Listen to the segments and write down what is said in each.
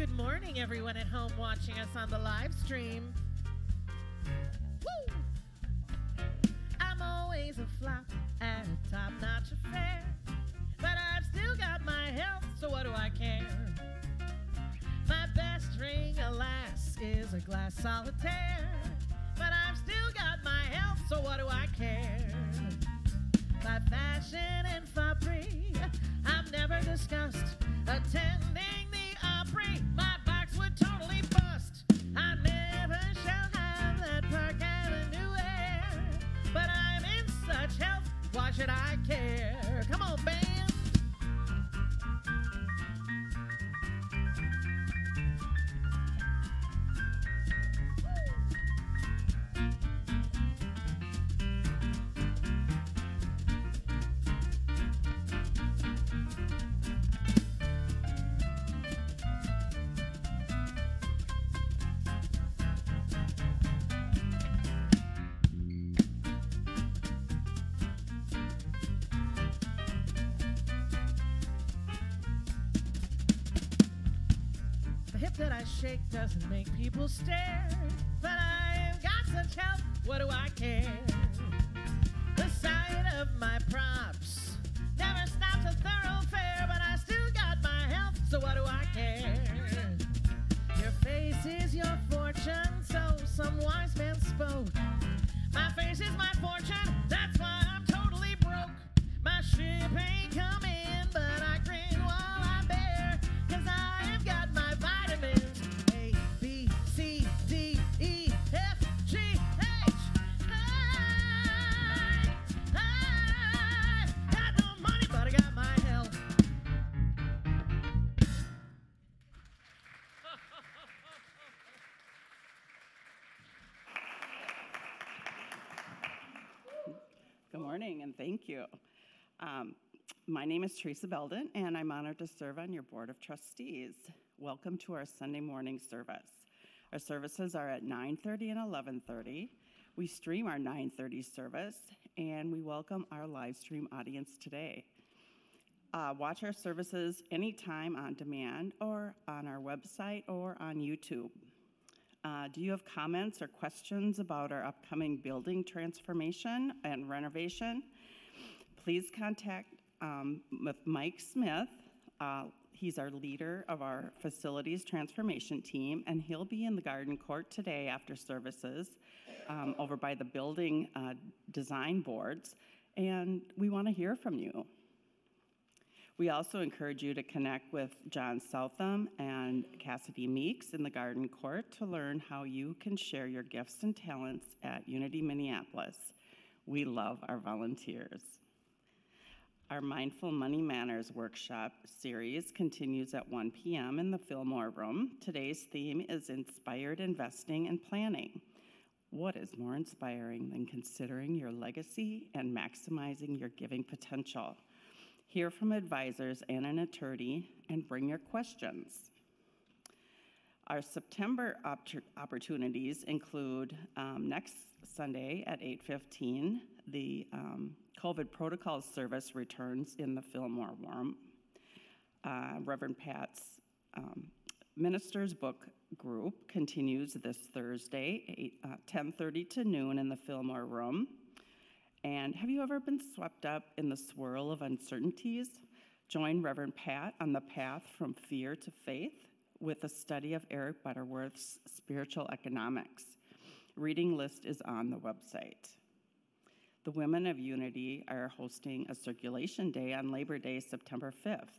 Good morning, everyone at home watching us on the live stream. Woo! I'm always a flop at a top notch affair, but I've still got my health, so what do I care? My best ring, alas, is a glass solitaire, but I've still got my health, so what do I care? My fashion and foppery, I've never discussed attending the my name is Teresa Belden and I'm honored to serve on your Board of Trustees. Welcome to our Sunday morning service. Our services are at 9:30 and 11:30. We stream our 9:30 service and we welcome our live stream audience today. Uh, watch our services anytime on demand or on our website or on YouTube. Uh, Do you have comments or questions about our upcoming building transformation and renovation? Please contact um, with Mike Smith. Uh, He's our leader of our facilities transformation team, and he'll be in the garden court today after services um, over by the building uh, design boards, and we want to hear from you. We also encourage you to connect with John Southam and Cassidy Meeks in the Garden Court to learn how you can share your gifts and talents at Unity Minneapolis. We love our volunteers. Our Mindful Money Manners workshop series continues at 1 p.m. in the Fillmore Room. Today's theme is Inspired Investing and Planning. What is more inspiring than considering your legacy and maximizing your giving potential? Hear from advisors and an attorney and bring your questions. Our September opt- opportunities include um, next Sunday at 8:15, the um, COVID protocols service returns in the Fillmore Room. Uh, Reverend Pat's um, Ministers Book Group continues this Thursday, eight- uh, 10:30 to noon in the Fillmore Room. And have you ever been swept up in the swirl of uncertainties? Join Reverend Pat on the path from fear to faith with a study of Eric Butterworth's Spiritual Economics. Reading list is on the website. The Women of Unity are hosting a circulation day on Labor Day, September 5th.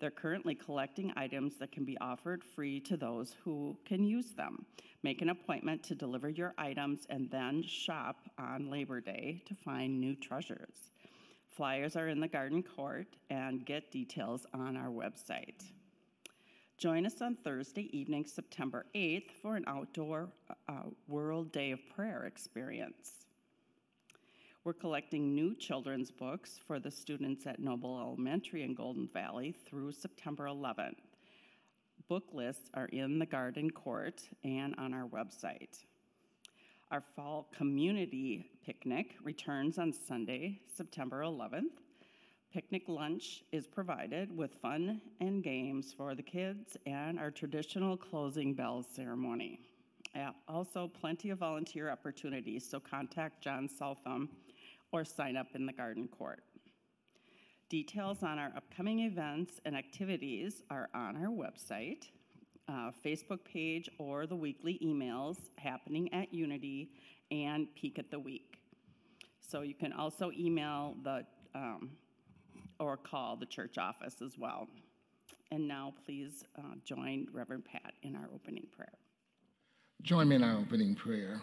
They're currently collecting items that can be offered free to those who can use them. Make an appointment to deliver your items and then shop on Labor Day to find new treasures. Flyers are in the garden court and get details on our website. Join us on Thursday evening, September 8th, for an outdoor uh, World Day of Prayer experience. We're collecting new children's books for the students at Noble Elementary in Golden Valley through September 11th. Book lists are in the garden court and on our website. Our fall community picnic returns on Sunday, September 11th. Picnic lunch is provided with fun and games for the kids and our traditional closing bells ceremony. Also, plenty of volunteer opportunities, so contact John Southam or sign up in the garden court. Details on our upcoming events and activities are on our website, uh, Facebook page, or the weekly emails happening at Unity and Peek at the Week. So you can also email the, um, or call the church office as well. And now, please uh, join Reverend Pat in our opening prayer. Join me in our opening prayer.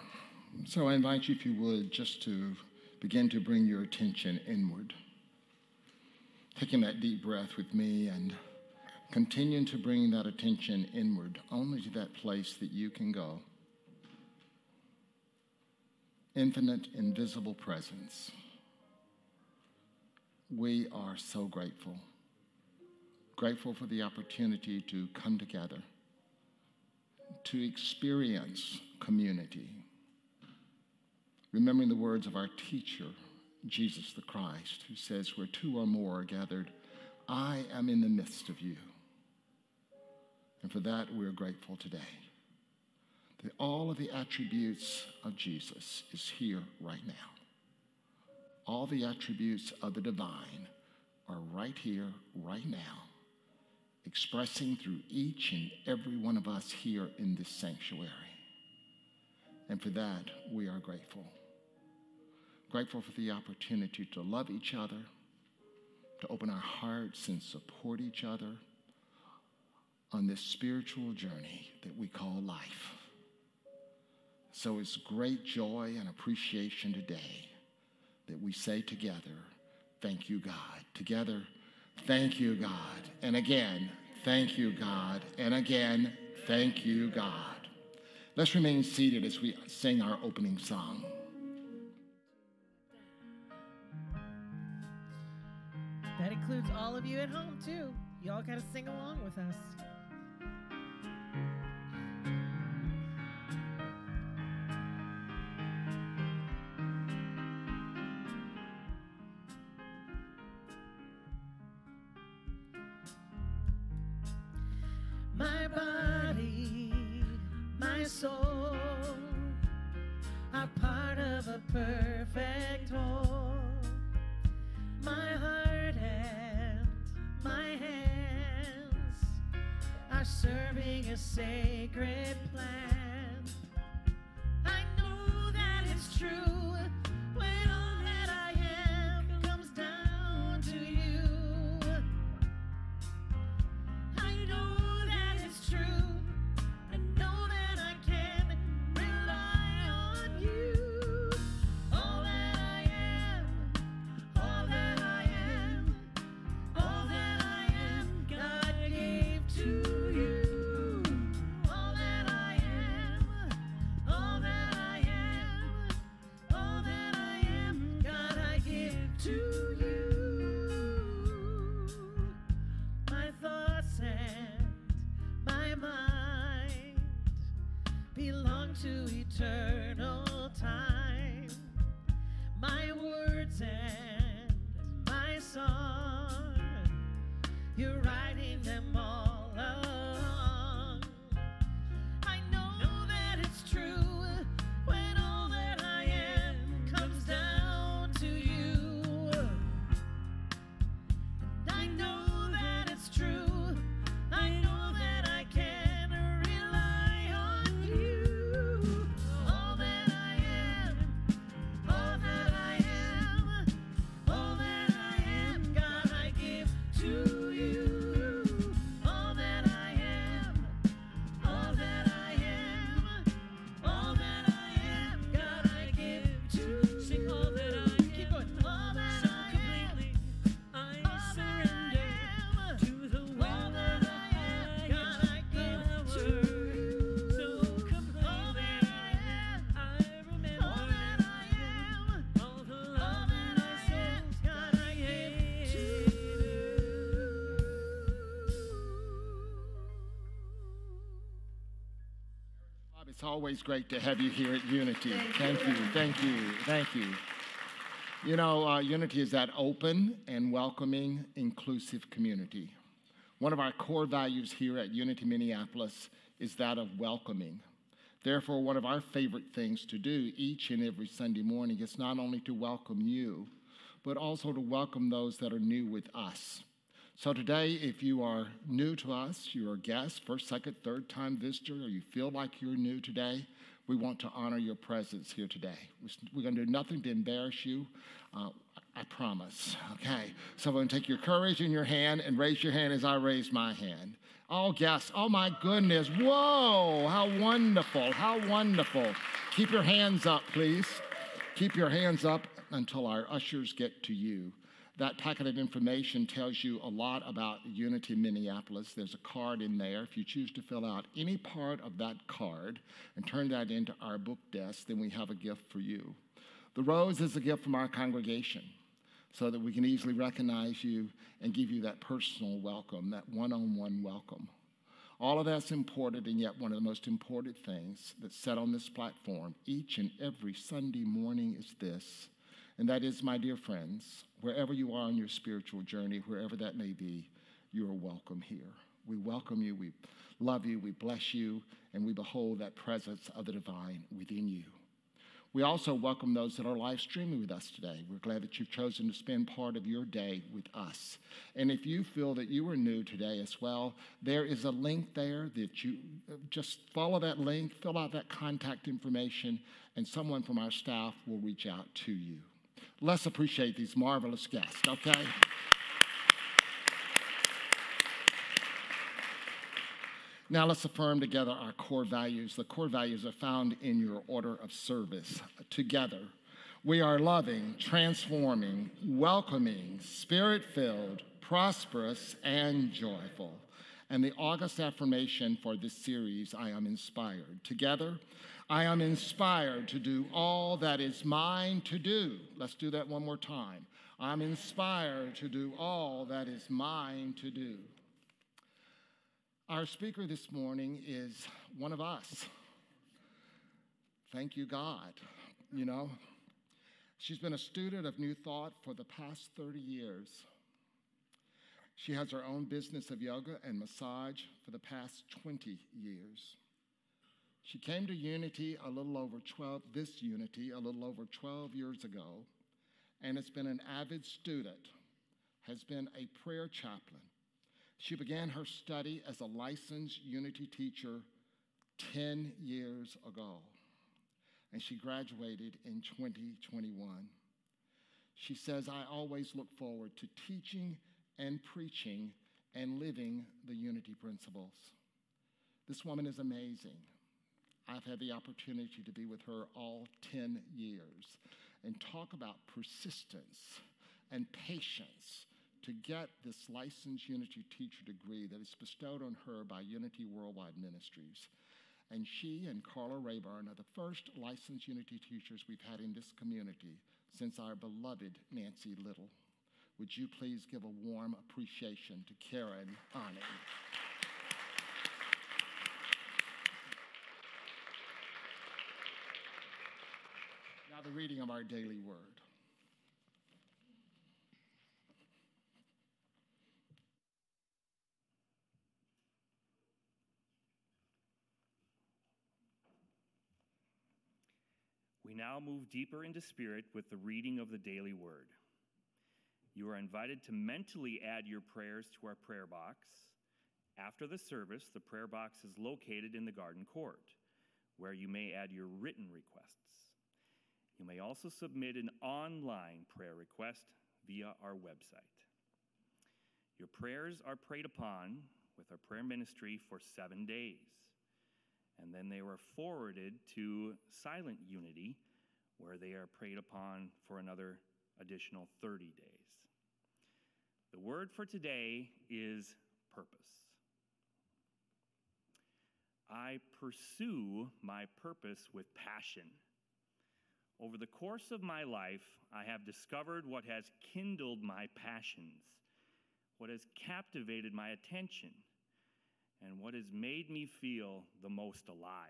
So I invite you, if you would, just to begin to bring your attention inward. Taking that deep breath with me and continuing to bring that attention inward, only to that place that you can go. Infinite, invisible presence. We are so grateful. Grateful for the opportunity to come together to experience community. Remembering the words of our teacher, Jesus the Christ, who says, Where two or more are gathered, I am in the midst of you. And for that, we're grateful today. That all of the attributes of Jesus is here right now. All the attributes of the divine are right here, right now expressing through each and every one of us here in this sanctuary. And for that, we are grateful. Grateful for the opportunity to love each other, to open our hearts and support each other on this spiritual journey that we call life. So it's great joy and appreciation today that we say together, Thank you, God. Together, Thank you, God. And again, thank you, God. And again, thank you, God. Let's remain seated as we sing our opening song. That includes all of you at home, too. Y'all got to sing along with us. Soul are part of a perfect whole. My heart and my hands are serving a sacred plan. I know that it's true always great to have you here at Unity. Thank you, thank you, thank you. You know, uh, Unity is that open and welcoming, inclusive community. One of our core values here at Unity Minneapolis is that of welcoming. Therefore, one of our favorite things to do each and every Sunday morning is not only to welcome you, but also to welcome those that are new with us. So today, if you are new to us, you're a guest, first, second, third time visitor, or you feel like you're new today, we want to honor your presence here today. We're going to do nothing to embarrass you. Uh, I promise. Okay. So I'm going to take your courage in your hand and raise your hand as I raise my hand. All guests, oh my goodness. Whoa, how wonderful. How wonderful. Keep your hands up, please. Keep your hands up until our ushers get to you. That packet of information tells you a lot about Unity Minneapolis. There's a card in there. If you choose to fill out any part of that card and turn that into our book desk, then we have a gift for you. The rose is a gift from our congregation so that we can easily recognize you and give you that personal welcome, that one on one welcome. All of that's important, and yet one of the most important things that's said on this platform each and every Sunday morning is this and that is, my dear friends, wherever you are on your spiritual journey, wherever that may be, you are welcome here. We welcome you, we love you, we bless you, and we behold that presence of the divine within you. We also welcome those that are live streaming with us today. We're glad that you've chosen to spend part of your day with us. And if you feel that you are new today as well, there is a link there that you just follow that link, fill out that contact information, and someone from our staff will reach out to you. Let's appreciate these marvelous guests, okay? Now let's affirm together our core values. The core values are found in your order of service. Together, we are loving, transforming, welcoming, spirit filled, prosperous, and joyful. And the August affirmation for this series, I am inspired. Together, I am inspired to do all that is mine to do. Let's do that one more time. I'm inspired to do all that is mine to do. Our speaker this morning is one of us. Thank you, God. You know, she's been a student of New Thought for the past 30 years. She has her own business of yoga and massage for the past 20 years. She came to Unity a little over 12, this Unity, a little over 12 years ago, and has been an avid student, has been a prayer chaplain. She began her study as a licensed Unity teacher 10 years ago, and she graduated in 2021. She says, I always look forward to teaching and preaching and living the unity principles. This woman is amazing. I've had the opportunity to be with her all 10 years and talk about persistence and patience to get this licensed Unity teacher degree that is bestowed on her by Unity Worldwide Ministries. And she and Carla Rayburn are the first licensed Unity teachers we've had in this community since our beloved Nancy Little. Would you please give a warm appreciation to Karen Arning? The reading of our daily word. We now move deeper into spirit with the reading of the daily word. You are invited to mentally add your prayers to our prayer box. After the service, the prayer box is located in the garden court, where you may add your written requests. You may also submit an online prayer request via our website. Your prayers are prayed upon with our prayer ministry for seven days, and then they were forwarded to Silent Unity, where they are prayed upon for another additional 30 days. The word for today is purpose. I pursue my purpose with passion. Over the course of my life, I have discovered what has kindled my passions, what has captivated my attention, and what has made me feel the most alive.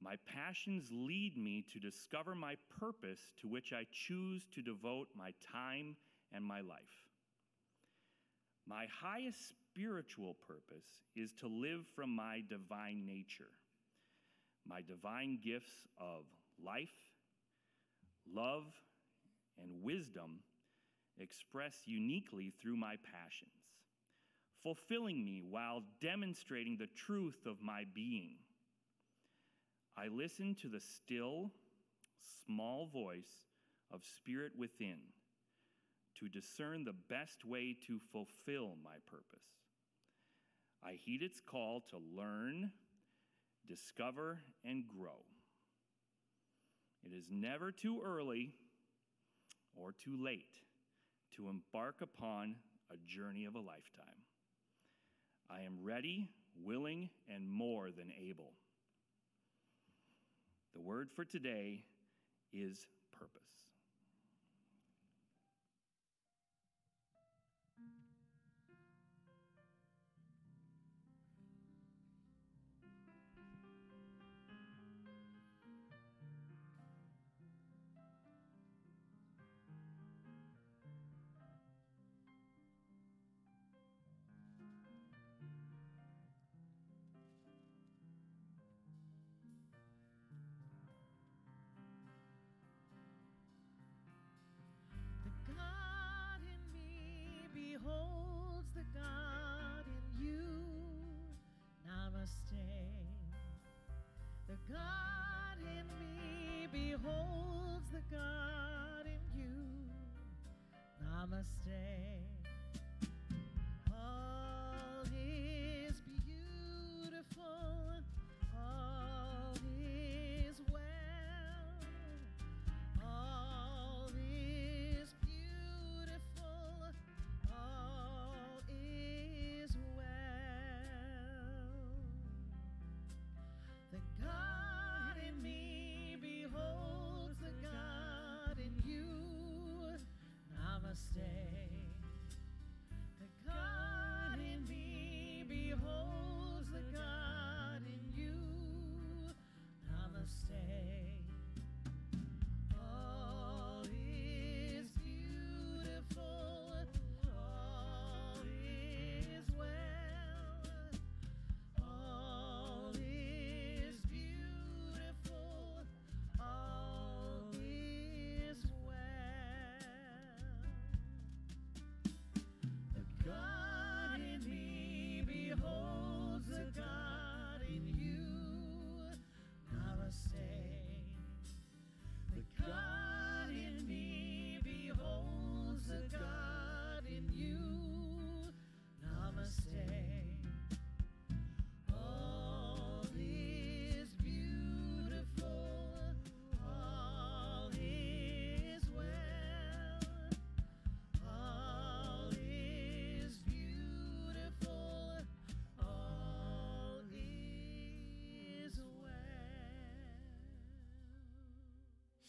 My passions lead me to discover my purpose to which I choose to devote my time and my life. My highest spiritual purpose is to live from my divine nature, my divine gifts of life, love, and wisdom expressed uniquely through my passions, fulfilling me while demonstrating the truth of my being. I listen to the still, small voice of spirit within to discern the best way to fulfill my purpose. I heed its call to learn, discover, and grow. It is never too early or too late to embark upon a journey of a lifetime. I am ready, willing, and more than able. The word for today is purpose.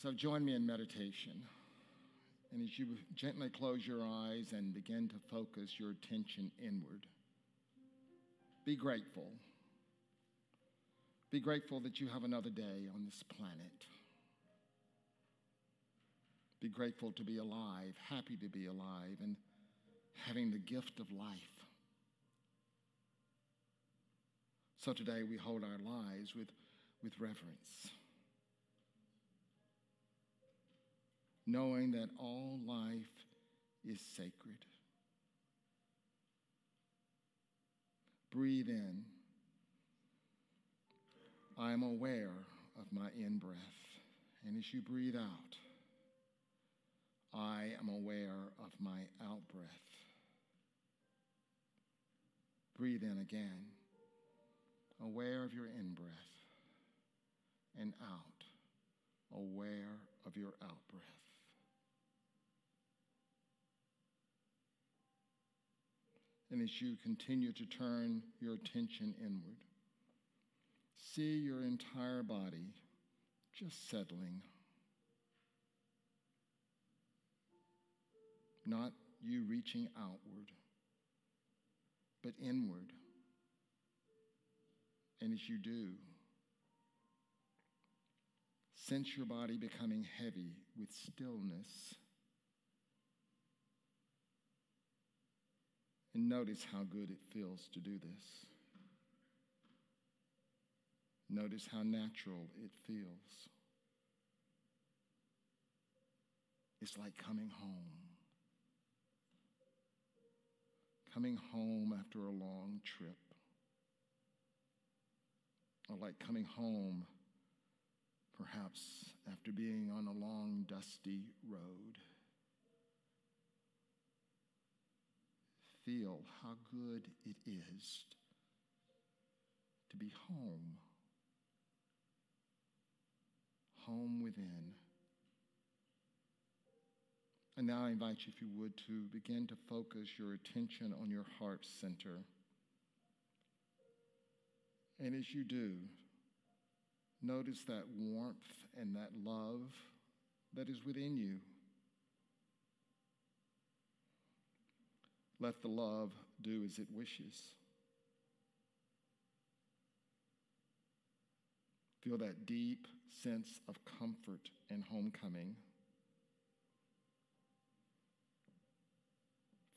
So join me in meditation. And as you gently close your eyes and begin to focus your attention inward, be grateful. Be grateful that you have another day on this planet. Be grateful to be alive, happy to be alive, and having the gift of life. So today we hold our lives with, with reverence. Knowing that all life is sacred. Breathe in. I am aware of my in breath. And as you breathe out, I am aware of my out breath. Breathe in again, aware of your in breath, and out, aware of your out breath. And as you continue to turn your attention inward, see your entire body just settling. Not you reaching outward, but inward. And as you do, Sense your body becoming heavy with stillness. And notice how good it feels to do this. Notice how natural it feels. It's like coming home. Coming home after a long trip. Or like coming home, perhaps after being on a long, dusty road. Feel how good it is to be home home within. And now I invite you, if you would, to begin to focus your attention on your heart center. And as you do, notice that warmth and that love that is within you. Let the love do as it wishes. Feel that deep sense of comfort and homecoming.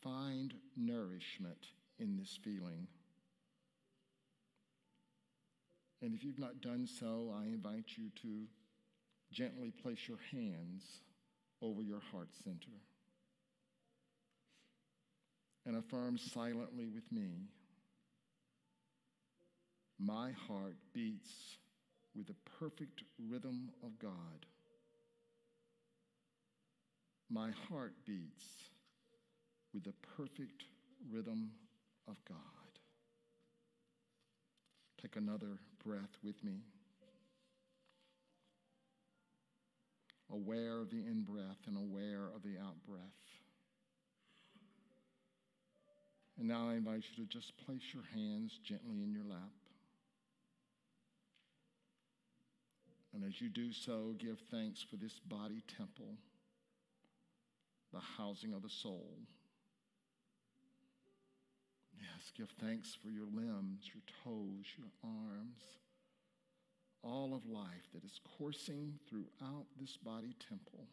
Find nourishment in this feeling. And if you've not done so, I invite you to gently place your hands over your heart center and affirm silently with me My heart beats with the perfect rhythm of God. My heart beats with the perfect rhythm of God. Take another breath with me. Aware of the in breath and aware of the out breath. And now I invite you to just place your hands gently in your lap. And as you do so, give thanks for this body temple, the housing of the soul. Yes, give thanks for your limbs, your toes, your arms, all of life that is coursing throughout this body temple.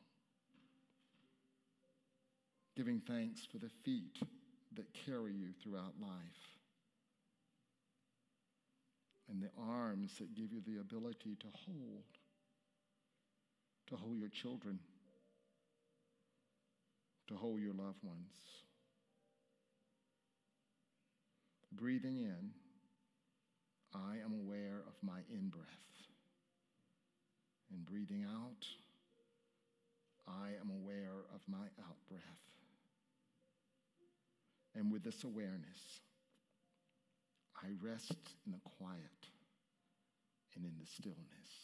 Giving thanks for the feet that carry you throughout life and the arms that give you the ability to hold, to hold your children, to hold your loved ones. Breathing in, I am aware of my in breath. And breathing out, I am aware of my out breath. And with this awareness, I rest in the quiet and in the stillness.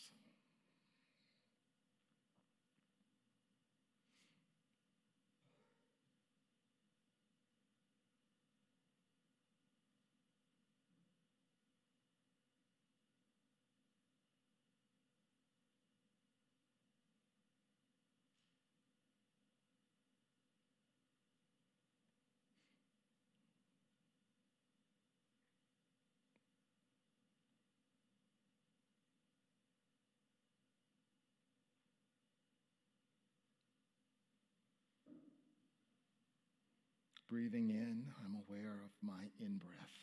Breathing in, I'm aware of my in breath.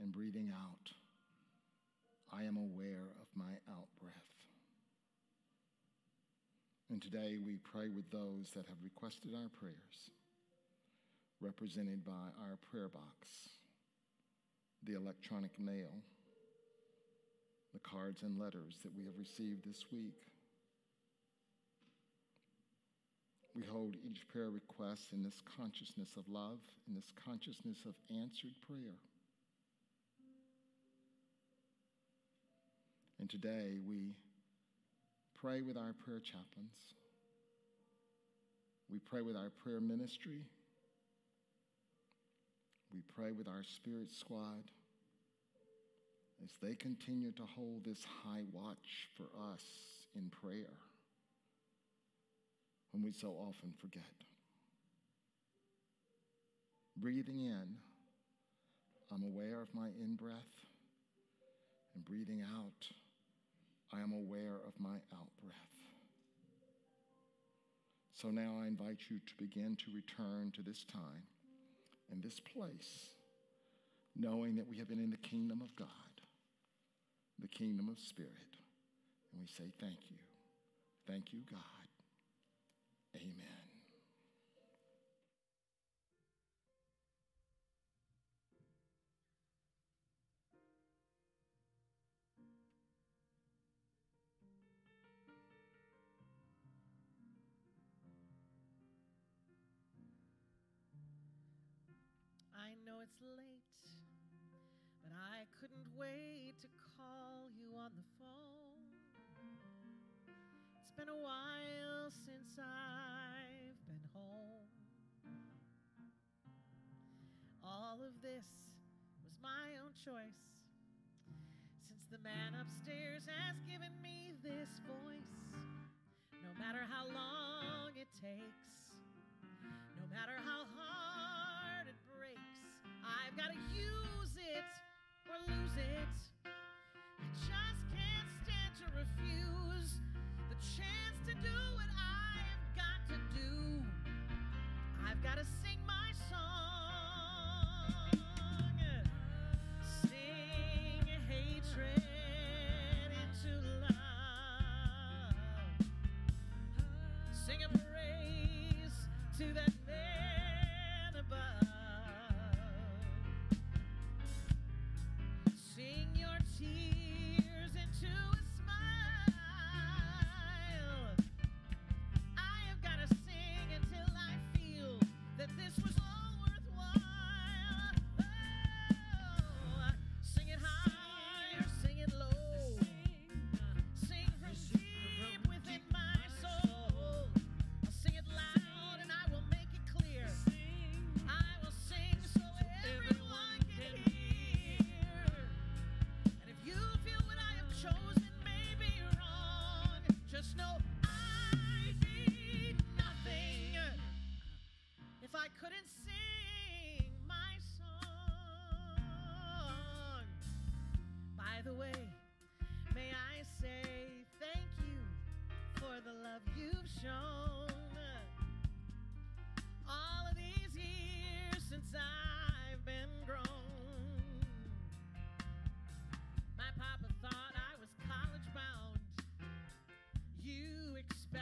And breathing out, I am aware of my out breath. And today we pray with those that have requested our prayers, represented by our prayer box, the electronic mail, the cards and letters that we have received this week We hold each prayer request in this consciousness of love, in this consciousness of answered prayer. And today we pray with our prayer chaplains. We pray with our prayer ministry. We pray with our spirit squad as they continue to hold this high watch for us in prayer and we so often forget. Breathing in, I'm aware of my in breath, and breathing out, I am aware of my out breath. So now I invite you to begin to return to this time and this place, knowing that we have been in the kingdom of God, the kingdom of spirit. And we say, Thank you. Thank you, God. Amen. I know it's late, but I couldn't wait to call you on the phone been a while since I've been home. All of this was my own choice. Since the man upstairs has given me this voice, no matter how long it takes, no matter how hard it breaks, I've got to use it or lose it. chance to do what I've got to do. I've got to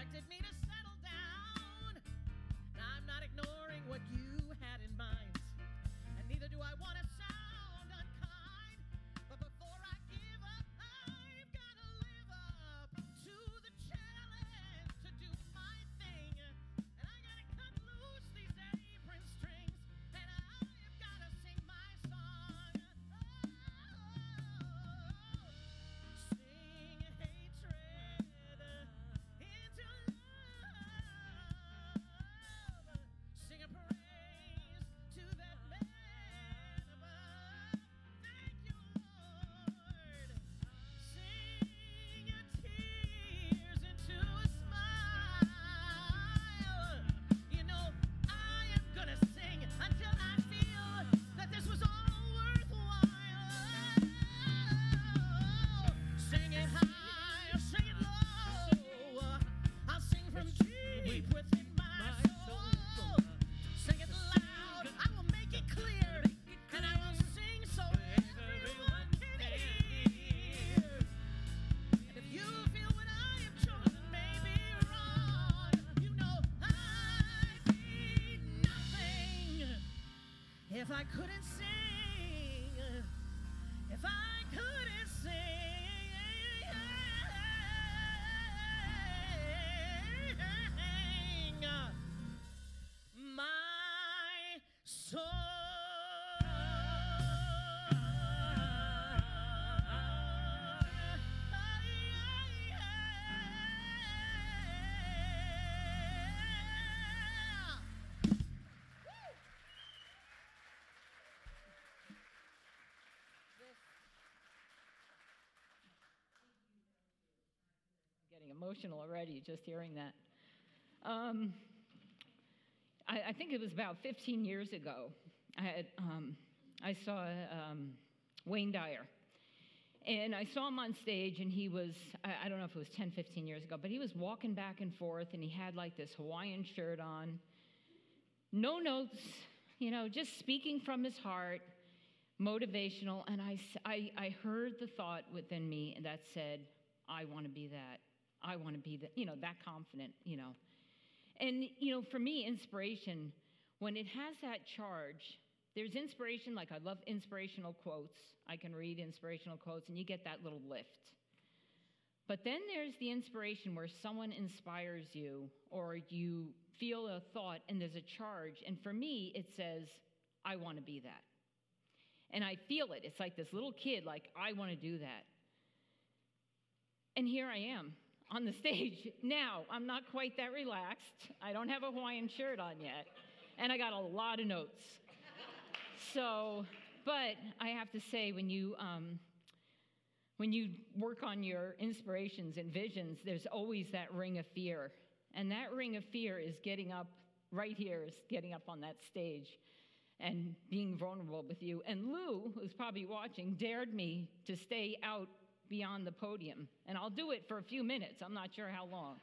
expected me to I couldn't emotional already just hearing that. Um, I, I, think it was about 15 years ago. I, had, um, I saw um, Wayne Dyer. And I saw him on stage, and he was, I, I don't know if it was 10, 15 years ago, but he was walking back and forth, and he had like this Hawaiian shirt on. No notes, you know, just speaking from his heart, motivational. And I, I, I heard the thought within me that said, I want to be that. I want to be that, you know, that confident, you know. And, you know, for me, inspiration, when it has that charge, there's inspiration, like I love inspirational quotes. I can read inspirational quotes, and you get that little lift. But then there's the inspiration where someone inspires you, or you feel a thought and there's a charge. And for me, it says, I want to be that. And I feel it. It's like this little kid, like, I want to do that. And here I am on the stage. Now, I'm not quite that relaxed. I don't have a Hawaiian shirt on yet. And I got a lot of notes. So, but I have to say, when you, um, when you work on your inspirations and visions, there's always that ring of fear. And that ring of fear is getting up right here, is getting up on that stage and being vulnerable with you. And Lou, who's probably watching, dared me to stay out beyond the podium. And I'll do it for a few minutes. I'm not sure how long.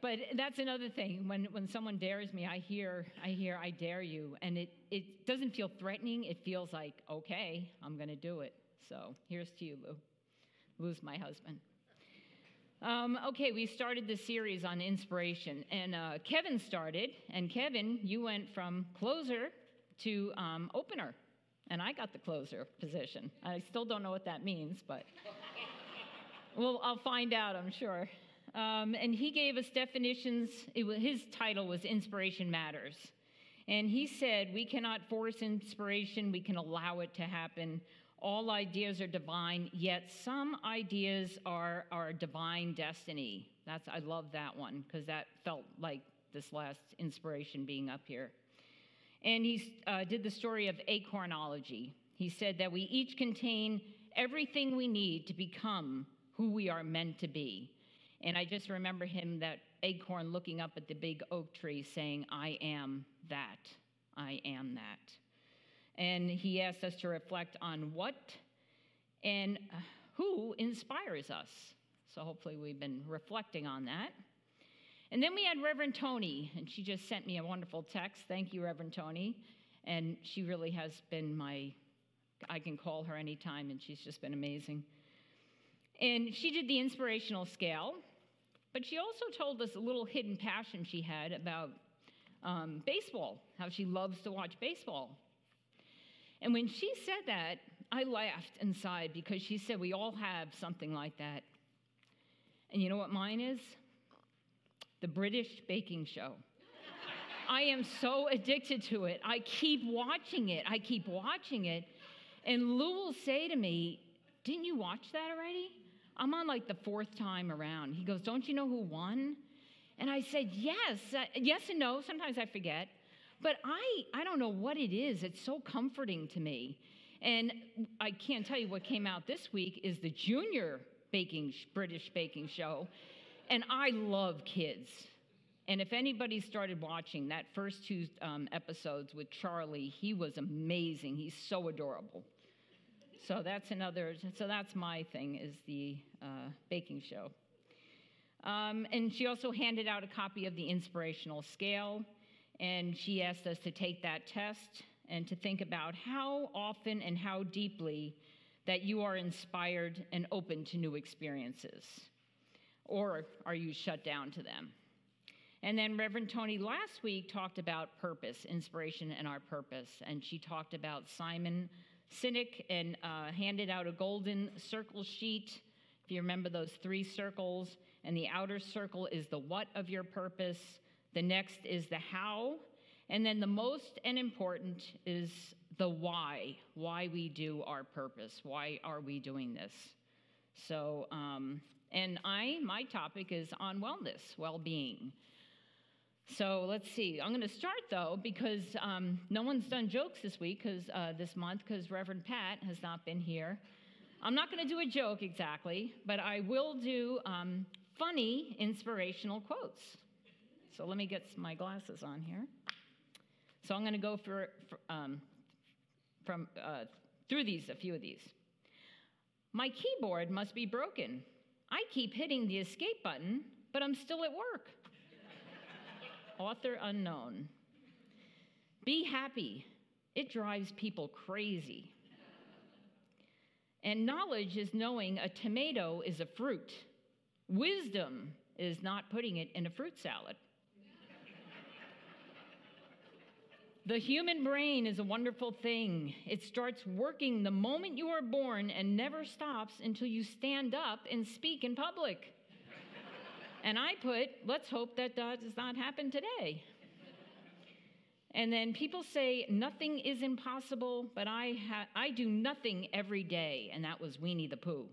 but that's another thing. When, when someone dares me, I hear, I hear, I dare you. And it, it doesn't feel threatening. It feels like, okay, I'm going to do it. So here's to you, Lou. Lou's my husband. Um, okay, we started the series on inspiration, and uh, Kevin started. And Kevin, you went from closer to um, opener, and I got the closer position. I still don't know what that means, but well, I'll find out, I'm sure. Um, and he gave us definitions. It was, his title was Inspiration Matters. And he said, We cannot force inspiration, we can allow it to happen. All ideas are divine, yet some ideas are our divine destiny. That's I love that one because that felt like this last inspiration being up here. And he uh, did the story of acornology. He said that we each contain everything we need to become who we are meant to be. And I just remember him, that acorn, looking up at the big oak tree saying, I am that. I am that. And he asked us to reflect on what and who inspires us. So hopefully we've been reflecting on that. And then we had Reverend Tony, and she just sent me a wonderful text. Thank you, Reverend Tony. And she really has been my, I can call her anytime, and she's just been amazing. And she did the inspirational scale, but she also told us a little hidden passion she had about um, baseball, how she loves to watch baseball. And when she said that, I laughed inside because she said we all have something like that. And you know what mine is? The British baking show. I am so addicted to it. I keep watching it. I keep watching it. And Lou will say to me, Didn't you watch that already? I'm on like the fourth time around. He goes, Don't you know who won? And I said, Yes. Uh, yes and no. Sometimes I forget. But I, I don't know what it is. It's so comforting to me. And I can't tell you what came out this week is the junior baking British baking show. And I love kids. And if anybody started watching that first two um, episodes with Charlie, he was amazing. He's so adorable. So that's another. So that's my thing is the uh, baking show. Um, and she also handed out a copy of the inspirational scale, and she asked us to take that test and to think about how often and how deeply that you are inspired and open to new experiences, or are you shut down to them? And then Reverend Tony last week talked about purpose, inspiration, and our purpose. And she talked about Simon Sinek and uh, handed out a golden circle sheet. If you remember those three circles, and the outer circle is the what of your purpose, the next is the how, and then the most and important is the why, why we do our purpose, why are we doing this. So, um, and I, my topic is on wellness, well being. So let's see. I'm going to start though because um, no one's done jokes this week, because uh, this month, because Reverend Pat has not been here. I'm not going to do a joke exactly, but I will do um, funny inspirational quotes. So let me get my glasses on here. So I'm going to go for, for um, from uh, through these, a few of these. My keyboard must be broken. I keep hitting the escape button, but I'm still at work. Author unknown. Be happy. It drives people crazy. And knowledge is knowing a tomato is a fruit. Wisdom is not putting it in a fruit salad. The human brain is a wonderful thing. It starts working the moment you are born and never stops until you stand up and speak in public. and I put, let's hope that does not happen today. And then people say nothing is impossible, but I, ha- I do nothing every day, and that was Winnie the Pooh.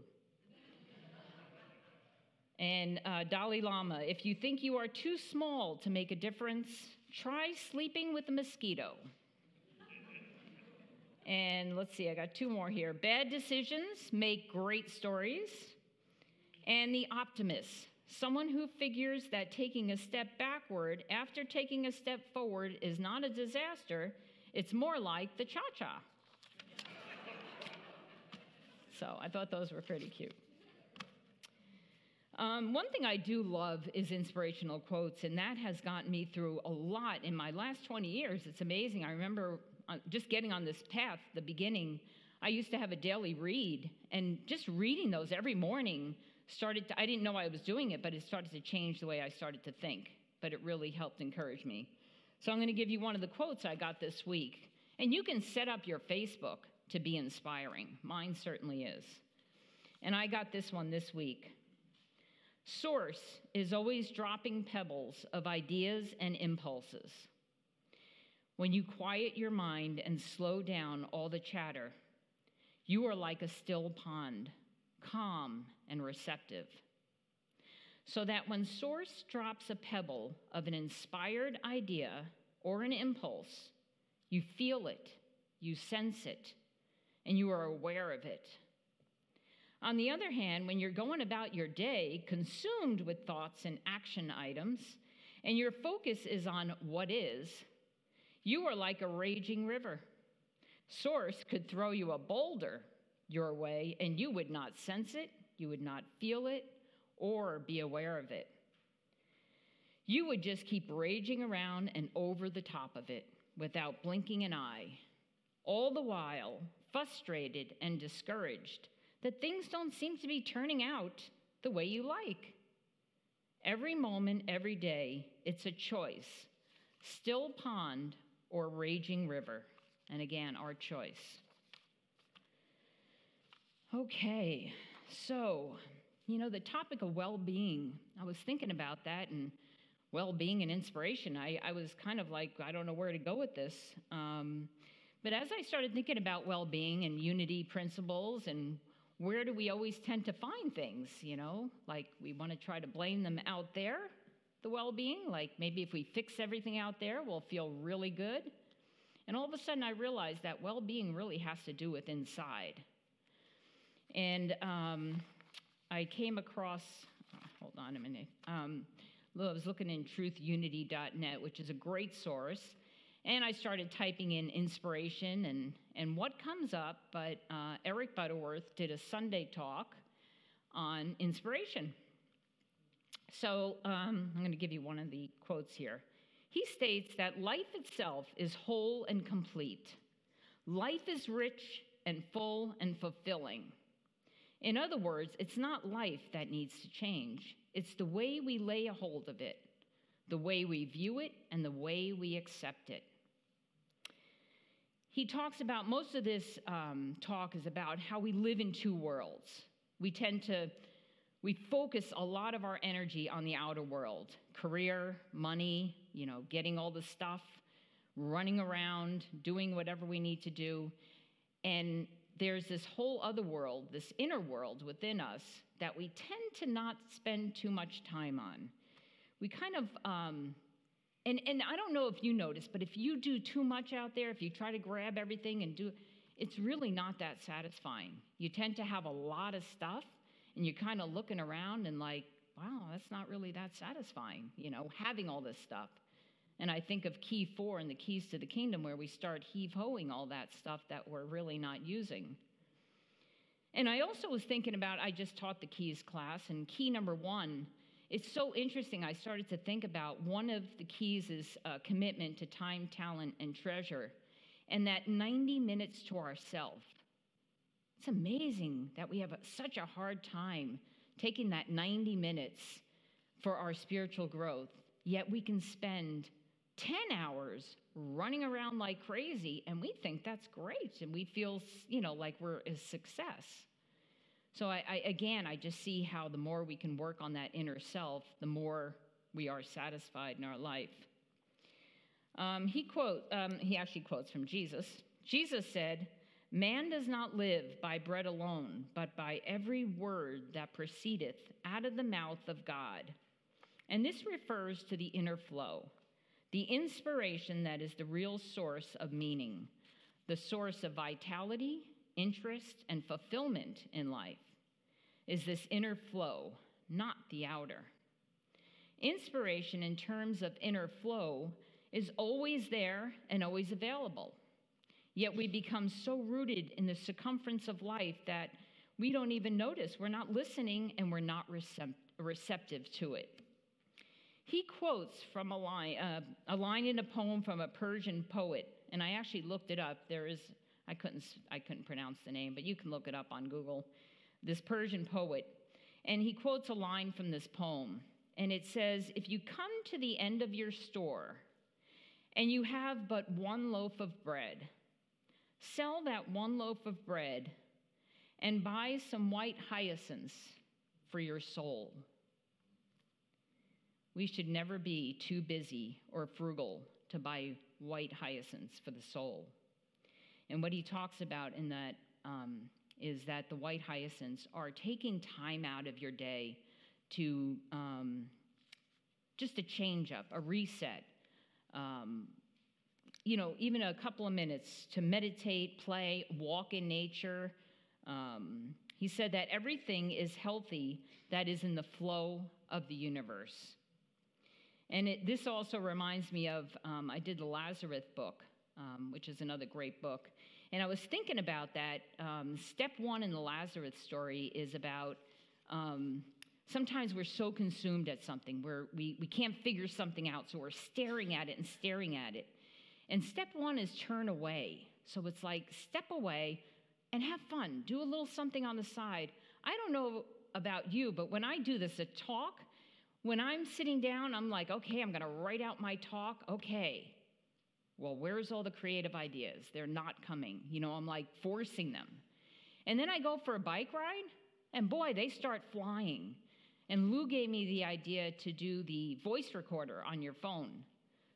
and uh, Dalai Lama, if you think you are too small to make a difference, try sleeping with a mosquito. and let's see, I got two more here. Bad decisions make great stories. And the optimist, someone who figures that taking a step backward after taking a step forward is not a disaster, it's more like the cha cha. so I thought those were pretty cute. Um, one thing I do love is inspirational quotes, and that has gotten me through a lot in my last 20 years. It's amazing. I remember uh, just getting on this path, the beginning, I used to have a daily read, and just reading those every morning started to, I didn't know I was doing it, but it started to change the way I started to think. But it really helped encourage me. So I'm going to give you one of the quotes I got this week. And you can set up your Facebook to be inspiring. Mine certainly is. And I got this one this week. Source is always dropping pebbles of ideas and impulses. When you quiet your mind and slow down all the chatter, you are like a still pond, calm and receptive. So that when Source drops a pebble of an inspired idea or an impulse, you feel it, you sense it, and you are aware of it. On the other hand, when you're going about your day consumed with thoughts and action items, and your focus is on what is, you are like a raging river. Source could throw you a boulder your way, and you would not sense it, you would not feel it, or be aware of it. You would just keep raging around and over the top of it without blinking an eye, all the while frustrated and discouraged that things don't seem to be turning out the way you like. Every moment, every day, it's a choice still pond or raging river. And again, our choice. Okay, so, you know, the topic of well being, I was thinking about that and well being and inspiration. I, I was kind of like, I don't know where to go with this. Um, but as I started thinking about well being and unity principles and where do we always tend to find things, you know? Like we want to try to blame them out there, the well being. Like maybe if we fix everything out there, we'll feel really good. And all of a sudden, I realized that well being really has to do with inside. And um, I came across, hold on a minute. Um, I was looking in truthunity.net, which is a great source. And I started typing in inspiration and, and what comes up. But uh, Eric Butterworth did a Sunday talk on inspiration. So um, I'm going to give you one of the quotes here. He states that life itself is whole and complete. Life is rich and full and fulfilling. In other words, it's not life that needs to change, it's the way we lay a hold of it, the way we view it, and the way we accept it. He talks about most of this um, talk is about how we live in two worlds. We tend to we focus a lot of our energy on the outer world career, money, you know, getting all the stuff, running around, doing whatever we need to do. And there's this whole other world, this inner world within us that we tend to not spend too much time on. We kind of, um, and, and I don't know if you notice, but if you do too much out there, if you try to grab everything and do, it's really not that satisfying. You tend to have a lot of stuff and you're kind of looking around and like, wow, that's not really that satisfying, you know, having all this stuff. And I think of key four and the keys to the kingdom, where we start heave hoeing all that stuff that we're really not using. And I also was thinking about, I just taught the keys class, and key number one, it's so interesting. I started to think about one of the keys is uh, commitment to time, talent, and treasure, and that 90 minutes to ourself. It's amazing that we have a, such a hard time taking that 90 minutes for our spiritual growth, yet we can spend 10 hours running around like crazy and we think that's great and we feel you know like we're a success so I, I, again i just see how the more we can work on that inner self the more we are satisfied in our life. Um, he quote um, he actually quotes from jesus. Jesus said man does not live by bread alone but by every word that proceedeth out of the mouth of god. And this refers to the inner flow the inspiration that is the real source of meaning, the source of vitality, interest, and fulfillment in life, is this inner flow, not the outer. Inspiration, in terms of inner flow, is always there and always available. Yet we become so rooted in the circumference of life that we don't even notice. We're not listening and we're not receptive to it. He quotes from a line, uh, a line in a poem from a Persian poet, and I actually looked it up. There is, I couldn't, I couldn't pronounce the name, but you can look it up on Google. This Persian poet, and he quotes a line from this poem, and it says, "If you come to the end of your store, and you have but one loaf of bread, sell that one loaf of bread, and buy some white hyacinths for your soul." We should never be too busy or frugal to buy white hyacinths for the soul. And what he talks about in that um, is that the white hyacinths are taking time out of your day to um, just a change up, a reset. Um, you know, even a couple of minutes to meditate, play, walk in nature. Um, he said that everything is healthy that is in the flow of the universe. And it, this also reminds me of um, I did the Lazarus book, um, which is another great book. And I was thinking about that. Um, step one in the Lazarus story is about um, sometimes we're so consumed at something where we, we can't figure something out, so we're staring at it and staring at it. And step one is turn away. So it's like step away and have fun. Do a little something on the side. I don't know about you, but when I do this, a talk, when I'm sitting down, I'm like, okay, I'm to write out my talk. Okay. Well, where's all the creative ideas? They're not coming. You know, I'm like forcing them. And then I go for a bike ride, and boy, they start flying. And Lou gave me the idea to do the voice recorder on your phone.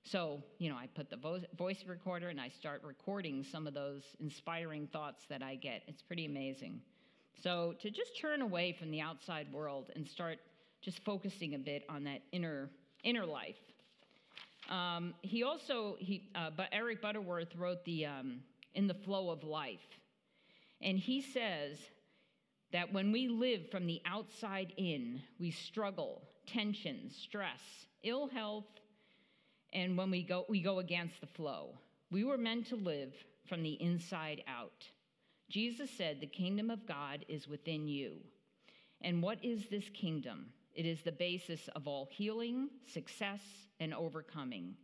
So, you know, I put the vo- voice recorder and I start recording some of those inspiring thoughts that I get. It's pretty amazing. So, to just turn away from the outside world and start just focusing a bit on that inner inner life. Um, he also he uh, but Eric Butterworth wrote the um, in the flow of life, and he says that when we live from the outside in, we struggle, tension, stress, ill health, and when we go we go against the flow. We were meant to live from the inside out. Jesus said, "The kingdom of God is within you." And what is this kingdom? It is the basis of all healing, success, and overcoming.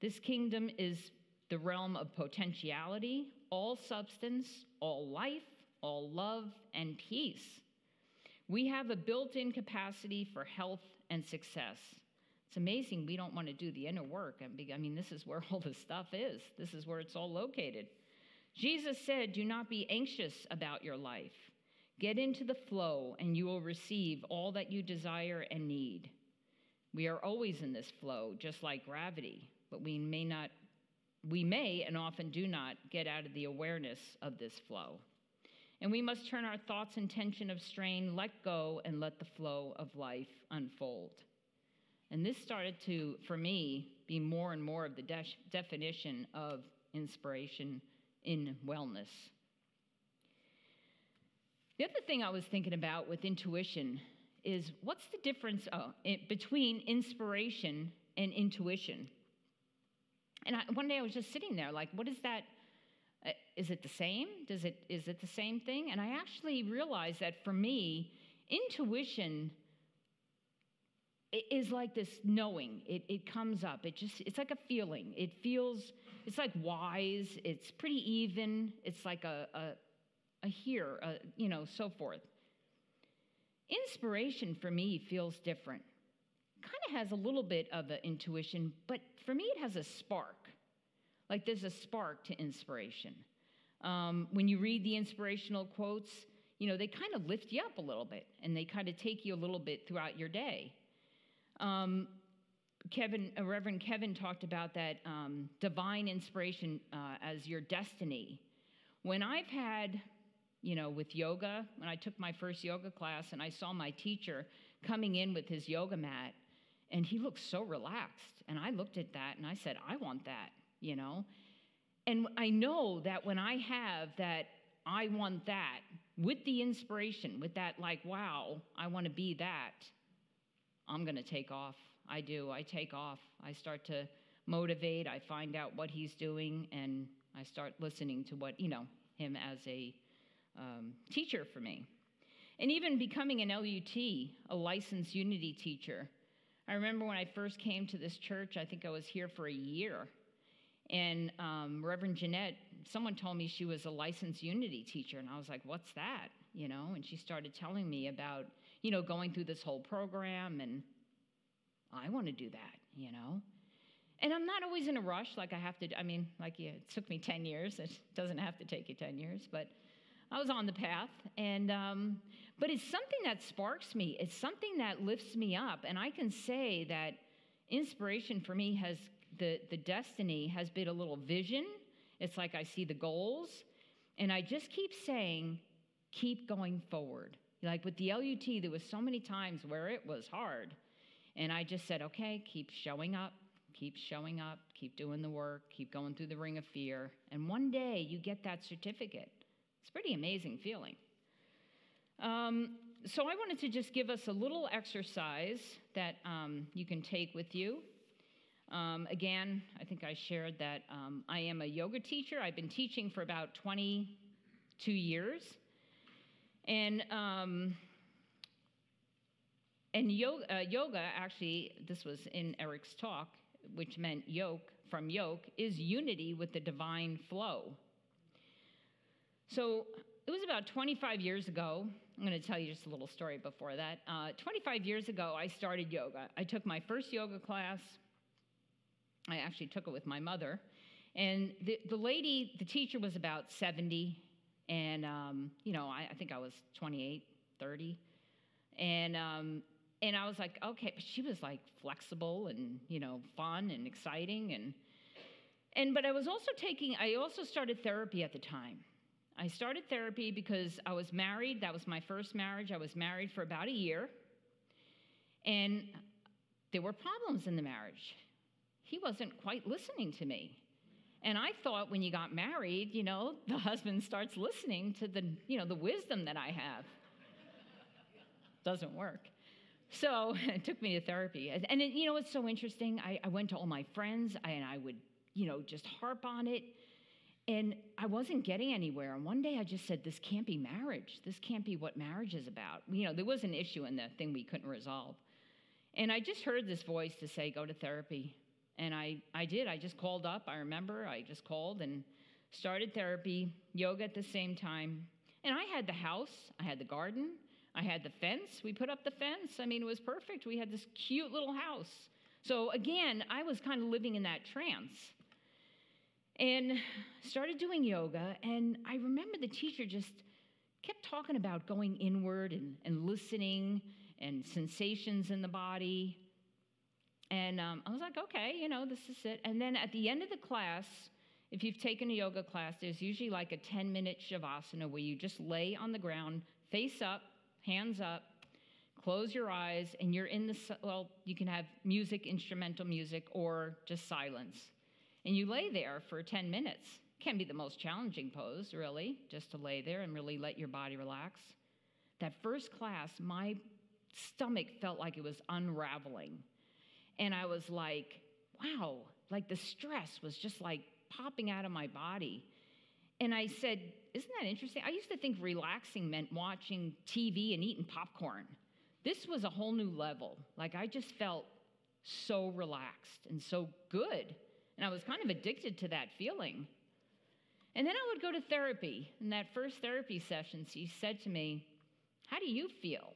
This kingdom is the realm of potentiality, all substance, all life, all love, and peace. We have a built in capacity for health and success. It's amazing we don't want to do the inner work. I mean, this is where all the stuff is, this is where it's all located. Jesus said, Do not be anxious about your life. Get into the flow, and you will receive all that you desire and need. We are always in this flow, just like gravity, but we may not, we may and often do not get out of the awareness of this flow. And we must turn our thoughts and tension of strain, let go, and let the flow of life unfold. And this started to, for me, be more and more of the de- definition of inspiration in wellness. The other thing I was thinking about with intuition is what's the difference uh, between inspiration and intuition? And I, one day I was just sitting there, like, what is that? Uh, Is it the same? Does it, is it the same thing? And I actually realized that for me, intuition is like this knowing. It, it comes up. It just, it's like a feeling. It feels, it's like wise. It's pretty even. It's like a, a, a here, a, you know, so forth. Inspiration for me feels different. Kind of has a little bit of an intuition, but for me, it has a spark. Like there's a spark to inspiration. Um, when you read the inspirational quotes, you know, they kind of lift you up a little bit and they kind of take you a little bit throughout your day. Um, Kevin, uh, Reverend Kevin talked about that um, divine inspiration uh, as your destiny. When I've had, you know, with yoga, when I took my first yoga class and I saw my teacher coming in with his yoga mat, and he looked so relaxed. And I looked at that and I said, I want that, you know? And I know that when I have that, I want that, with the inspiration, with that, like, wow, I want to be that, I'm going to take off. I do. I take off. I start to motivate. I find out what he's doing, and I start listening to what, you know, him as a um, teacher for me. And even becoming an LUT, a licensed Unity teacher. I remember when I first came to this church, I think I was here for a year. And um, Reverend Jeanette, someone told me she was a licensed Unity teacher, and I was like, "What's that?" You know. And she started telling me about, you know, going through this whole program, and I want to do that, you know. And I'm not always in a rush, like I have to. I mean, like yeah, it took me ten years. It doesn't have to take you ten years, but I was on the path, and um, but it's something that sparks me. It's something that lifts me up, and I can say that inspiration for me has the the destiny has been a little vision. It's like I see the goals, and I just keep saying, keep going forward. Like with the LUT, there was so many times where it was hard, and I just said, okay, keep showing up, keep showing up, keep doing the work, keep going through the ring of fear, and one day you get that certificate. It's a pretty amazing feeling. Um, so I wanted to just give us a little exercise that um, you can take with you. Um, again, I think I shared that um, I am a yoga teacher. I've been teaching for about 22 years. And, um, and yoga, uh, yoga, actually, this was in Eric's talk, which meant yoke, from yoke, is unity with the divine flow. So it was about 25 years ago. I'm going to tell you just a little story before that. Uh, 25 years ago, I started yoga. I took my first yoga class. I actually took it with my mother. And the, the lady, the teacher was about 70. And, um, you know, I, I, think I was 28, 30. And, um, and I was like, okay, but she was like flexible and, you know, fun and exciting. And, and, but I was also taking, I also started therapy at the time. I started therapy because I was married. That was my first marriage. I was married for about a year. And there were problems in the marriage. He wasn't quite listening to me. And I thought when you got married, you know, the husband starts listening to the, you know, the wisdom that I have. Doesn't work. So it took me to therapy. And, it, you know, it's so interesting. I, I went to all my friends and I would, you know, just harp on it. And I wasn't getting anywhere. And one day I just said, This can't be marriage. This can't be what marriage is about. You know, there was an issue in the thing we couldn't resolve. And I just heard this voice to say, Go to therapy. And I, I did. I just called up. I remember I just called and started therapy, yoga at the same time. And I had the house, I had the garden, I had the fence. We put up the fence. I mean, it was perfect. We had this cute little house. So again, I was kind of living in that trance and started doing yoga. And I remember the teacher just kept talking about going inward and, and listening and sensations in the body. And um, I was like, okay, you know, this is it. And then at the end of the class, if you've taken a yoga class, there's usually like a 10 minute shavasana where you just lay on the ground, face up, hands up, close your eyes, and you're in the, well, you can have music, instrumental music, or just silence. And you lay there for 10 minutes. Can be the most challenging pose, really, just to lay there and really let your body relax. That first class, my stomach felt like it was unraveling. And I was like, wow, like the stress was just like popping out of my body. And I said, Isn't that interesting? I used to think relaxing meant watching TV and eating popcorn. This was a whole new level. Like, I just felt so relaxed and so good. And I was kind of addicted to that feeling. And then I would go to therapy. In that first therapy session, she said to me, How do you feel?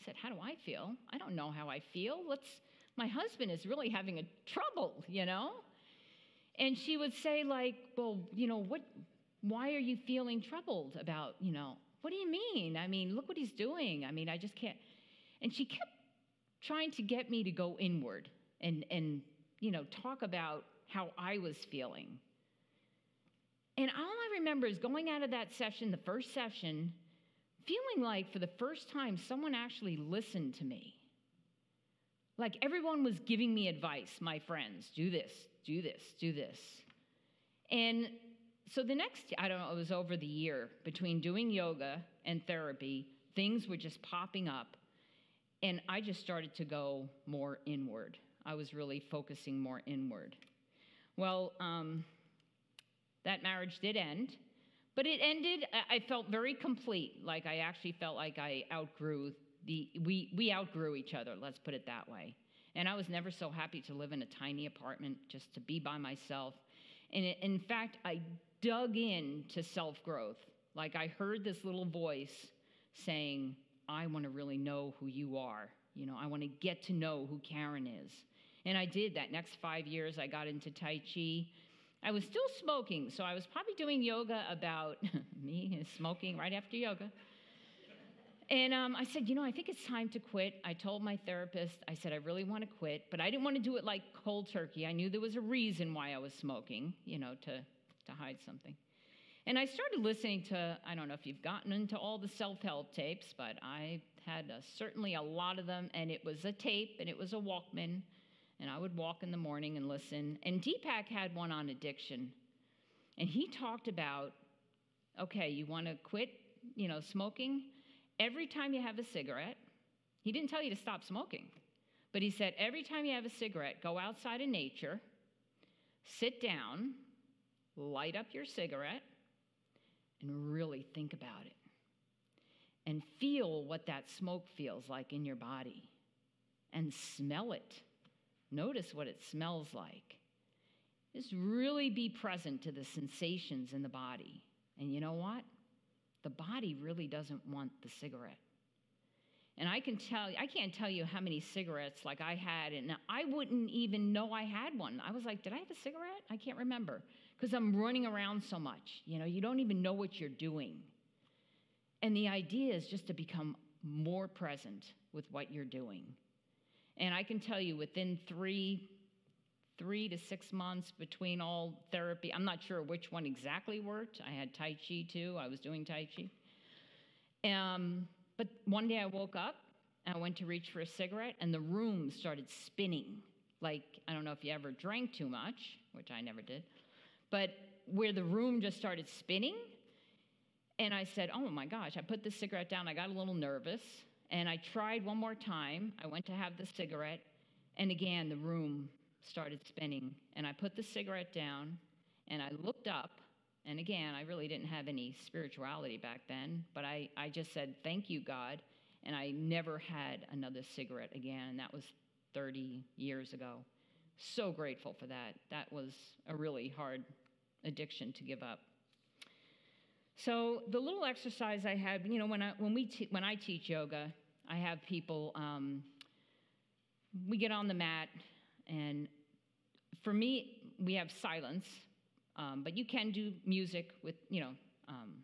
I said, How do I feel? I don't know how I feel. Let's, my husband is really having a trouble, you know? And she would say, like, well, you know, what, why are you feeling troubled about, you know, what do you mean? I mean, look what he's doing. I mean, I just can't. And she kept trying to get me to go inward and, and you know, talk about how I was feeling. And all I remember is going out of that session, the first session, feeling like for the first time someone actually listened to me. Like everyone was giving me advice, my friends do this, do this, do this. And so the next, I don't know, it was over the year between doing yoga and therapy, things were just popping up. And I just started to go more inward. I was really focusing more inward. Well, um, that marriage did end, but it ended, I felt very complete. Like I actually felt like I outgrew the, we, we outgrew each other, let's put it that way. And I was never so happy to live in a tiny apartment, just to be by myself. And it, in fact, I dug in to self growth. Like I heard this little voice saying, I want to really know who you are. You know, I want to get to know who Karen is. And I did that next five years. I got into Tai Chi. I was still smoking, so I was probably doing yoga about me smoking right after yoga. And um, I said, you know, I think it's time to quit. I told my therapist, I said, I really want to quit, but I didn't want to do it like cold turkey. I knew there was a reason why I was smoking, you know, to, to hide something. And I started listening to, I don't know if you've gotten into all the self help tapes, but I had a, certainly a lot of them, and it was a tape and it was a Walkman. And I would walk in the morning and listen. And Deepak had one on addiction. And he talked about okay, you want to quit, you know, smoking? every time you have a cigarette, he didn't tell you to stop smoking, but he said every time you have a cigarette, go outside in nature, sit down, light up your cigarette, and really think about it. And feel what that smoke feels like in your body. And smell it. Notice what it smells like. Just really be present to the sensations in the body. And you know what? the body really doesn't want the cigarette. And I can tell I can't tell you how many cigarettes like I had and I wouldn't even know I had one. I was like, "Did I have a cigarette?" I can't remember because I'm running around so much. You know, you don't even know what you're doing. And the idea is just to become more present with what you're doing. And I can tell you within 3 three to six months between all therapy. I'm not sure which one exactly worked. I had Tai Chi too, I was doing Tai Chi. Um, but one day I woke up and I went to reach for a cigarette, and the room started spinning. Like, I don't know if you ever drank too much, which I never did, but where the room just started spinning. And I said, Oh my gosh, I put the cigarette down. I got a little nervous. And I tried one more time. I went to have the cigarette. And again, the room started spinning. And I put the cigarette down and I looked up. And again, I really didn't have any spirituality back then, but I, I just said, Thank you, God. And I never had another cigarette again. And that was 30 years ago. So grateful for that. That was a really hard addiction to give up. So the little exercise I had, you know, when I when we te- when I teach yoga, I have people. Um, we get on the mat, and for me, we have silence, um, but you can do music with, you know, um,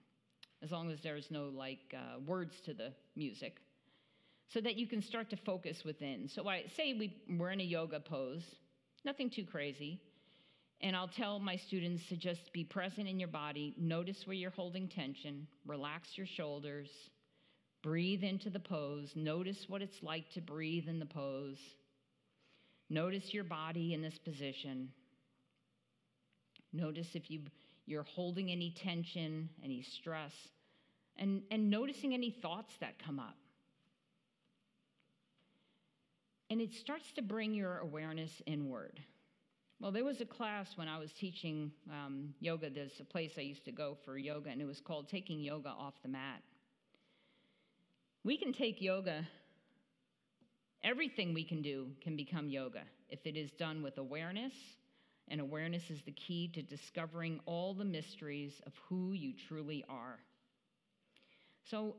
as long as there's no like uh, words to the music, so that you can start to focus within. So I say we, we're in a yoga pose, nothing too crazy. And I'll tell my students to just be present in your body, notice where you're holding tension, relax your shoulders, breathe into the pose, notice what it's like to breathe in the pose. Notice your body in this position. Notice if you, you're holding any tension, any stress, and, and noticing any thoughts that come up. And it starts to bring your awareness inward. Well, there was a class when I was teaching um, yoga. There's a place I used to go for yoga, and it was called Taking Yoga Off the Mat. We can take yoga, everything we can do can become yoga if it is done with awareness, and awareness is the key to discovering all the mysteries of who you truly are. So,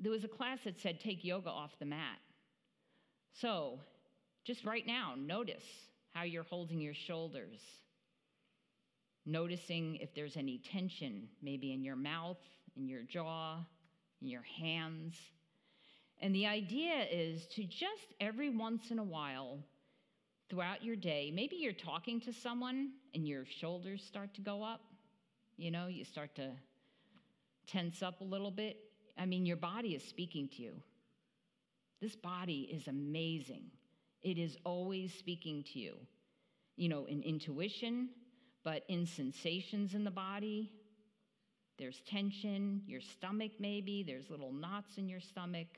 there was a class that said take yoga off the mat. So, just right now, notice how you're holding your shoulders. Noticing if there's any tension, maybe in your mouth, in your jaw, in your hands. And the idea is to just every once in a while throughout your day, maybe you're talking to someone and your shoulders start to go up. You know, you start to tense up a little bit. I mean, your body is speaking to you. This body is amazing. It is always speaking to you, you know, in intuition, but in sensations in the body. There's tension, your stomach, maybe, there's little knots in your stomach.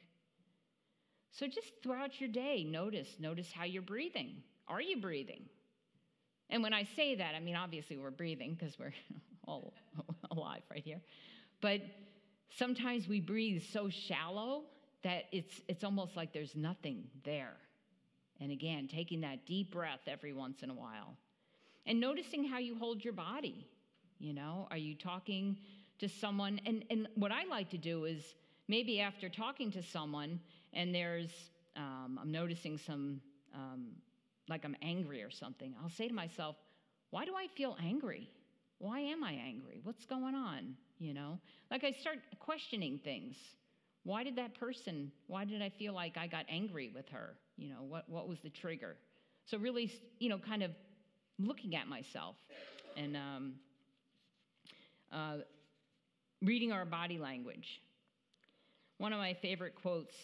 So just throughout your day, notice, notice how you're breathing. Are you breathing? And when I say that, I mean, obviously we're breathing because we're all alive right here. But sometimes we breathe so shallow that it's, it's almost like there's nothing there. And again, taking that deep breath every once in a while. And noticing how you hold your body. You know, are you talking to someone? And, and what I like to do is maybe after talking to someone and there's, um, I'm noticing some, um, like I'm angry or something, I'll say to myself, why do I feel angry? Why am I angry? What's going on? You know, like I start questioning things. Why did that person, why did I feel like I got angry with her? You know, what, what was the trigger? So, really, you know, kind of looking at myself and um, uh, reading our body language. One of my favorite quotes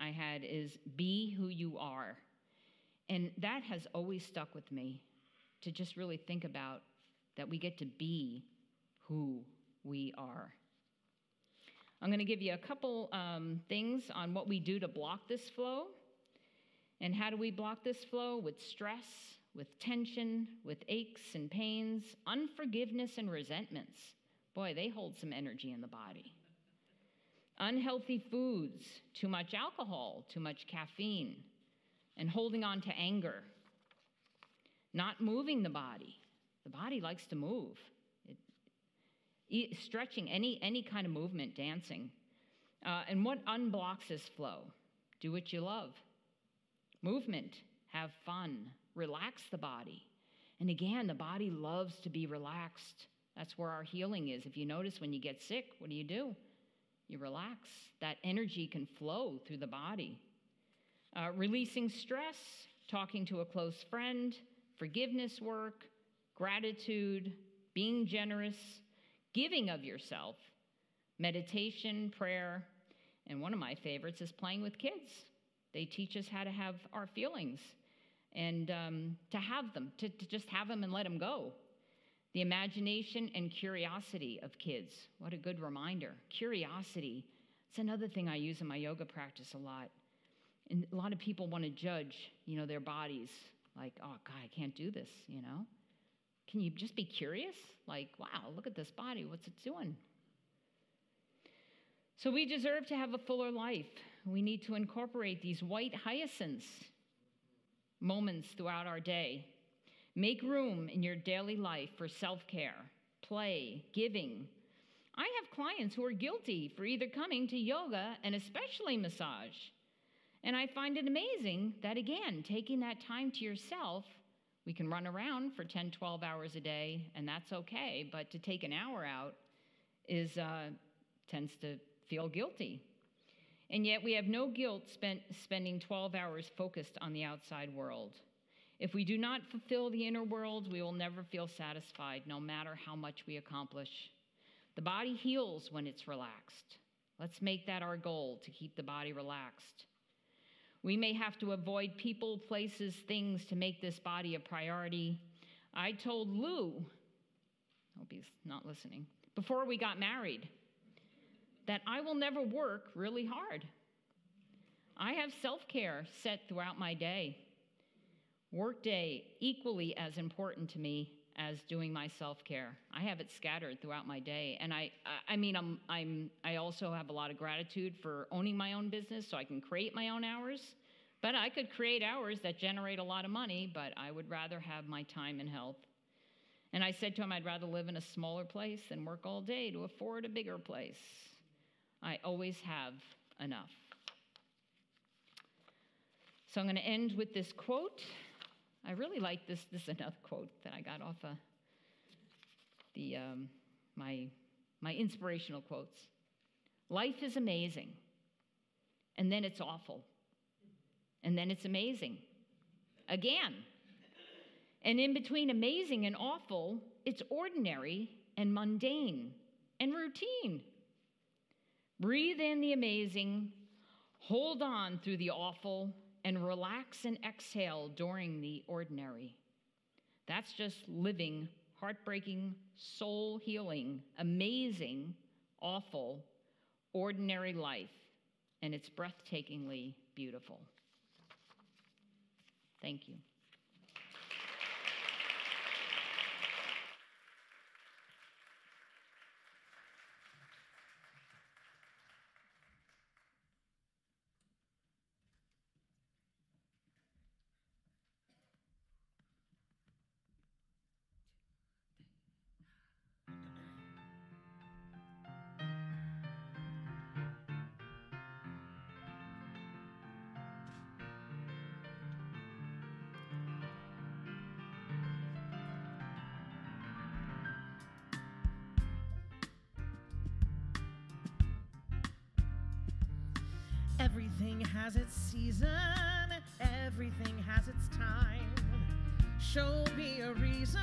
I had is Be who you are. And that has always stuck with me to just really think about that we get to be who we are. I'm going to give you a couple um, things on what we do to block this flow. And how do we block this flow? With stress, with tension, with aches and pains, unforgiveness and resentments. Boy, they hold some energy in the body. Unhealthy foods, too much alcohol, too much caffeine, and holding on to anger. Not moving the body. The body likes to move. Stretching, any, any kind of movement, dancing. Uh, and what unblocks this flow? Do what you love movement, have fun, relax the body. And again, the body loves to be relaxed. That's where our healing is. If you notice when you get sick, what do you do? You relax. That energy can flow through the body. Uh, releasing stress, talking to a close friend, forgiveness work, gratitude, being generous, giving of yourself, meditation, prayer, and one of my favorites is playing with kids. They teach us how to have our feelings and um, to have them, to, to just have them and let them go. The imagination and curiosity of kids. What a good reminder. Curiosity. It's another thing I use in my yoga practice a lot. And a lot of people want to judge, you know, their bodies. Like, oh, God, I can't do this, you know? Can you just be curious? Like, wow, look at this body. What's it doing? So we deserve to have a fuller life. We need to incorporate these white hyacinths moments throughout our day. Make room in your daily life for self care, play, giving. I have clients who are guilty for either coming to yoga and especially massage. And I find it amazing that, again, taking that time to yourself, we can run around for 10, 12 hours a day, and that's okay. But to take an hour out is uh, tends to feel guilty. And yet we have no guilt spent spending 12 hours focused on the outside world. If we do not fulfill the inner world, we will never feel satisfied, no matter how much we accomplish. The body heals when it's relaxed. Let's make that our goal to keep the body relaxed. We may have to avoid people, places, things to make this body a priority. I told Lou, hope he's not listening, before we got married, that I will never work really hard. I have self care set throughout my day. Workday, equally as important to me as doing my self-care. I have it scattered throughout my day, and I, I, mean, I'm, I'm, I also have a lot of gratitude for owning my own business, so I can create my own hours. But I could create hours that generate a lot of money, but I would rather have my time and health. And I said to him, I'd rather live in a smaller place than work all day to afford a bigger place. I always have enough. So I'm going to end with this quote. I really like this. This is another quote that I got off of the um, my my inspirational quotes. Life is amazing, and then it's awful, and then it's amazing again. And in between amazing and awful, it's ordinary and mundane and routine. Breathe in the amazing, hold on through the awful, and relax and exhale during the ordinary. That's just living heartbreaking, soul healing, amazing, awful, ordinary life, and it's breathtakingly beautiful. Thank you. Its season, everything has its time. Show me a reason,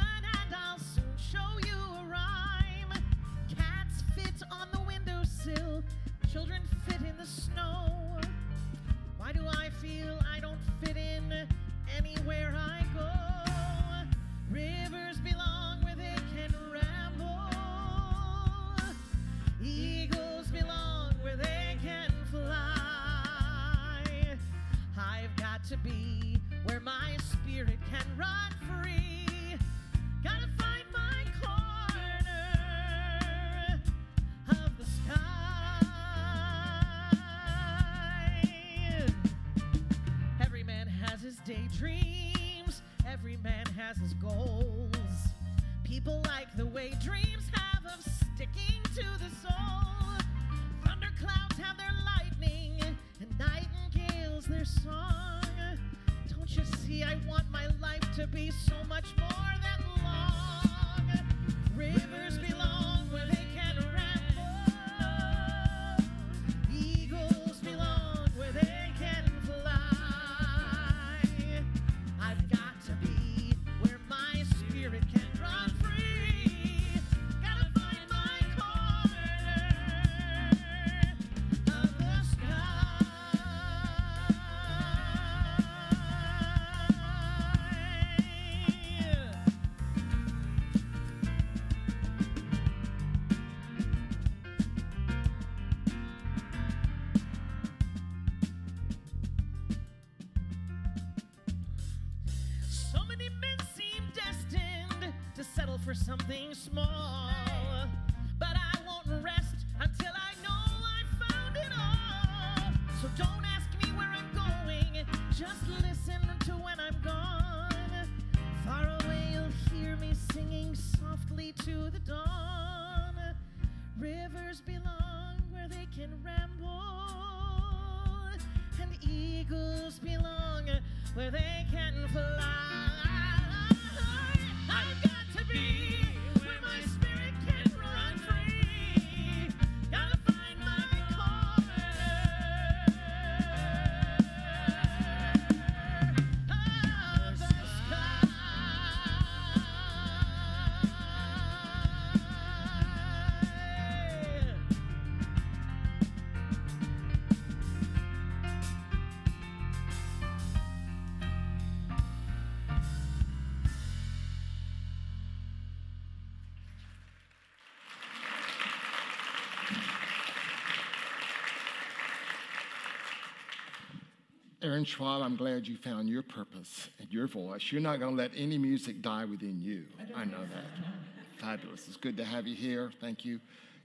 Aaron Schwab, I'm glad you found your purpose and your voice. You're not going to let any music die within you. I know that. Fabulous. It's good to have you here. Thank you.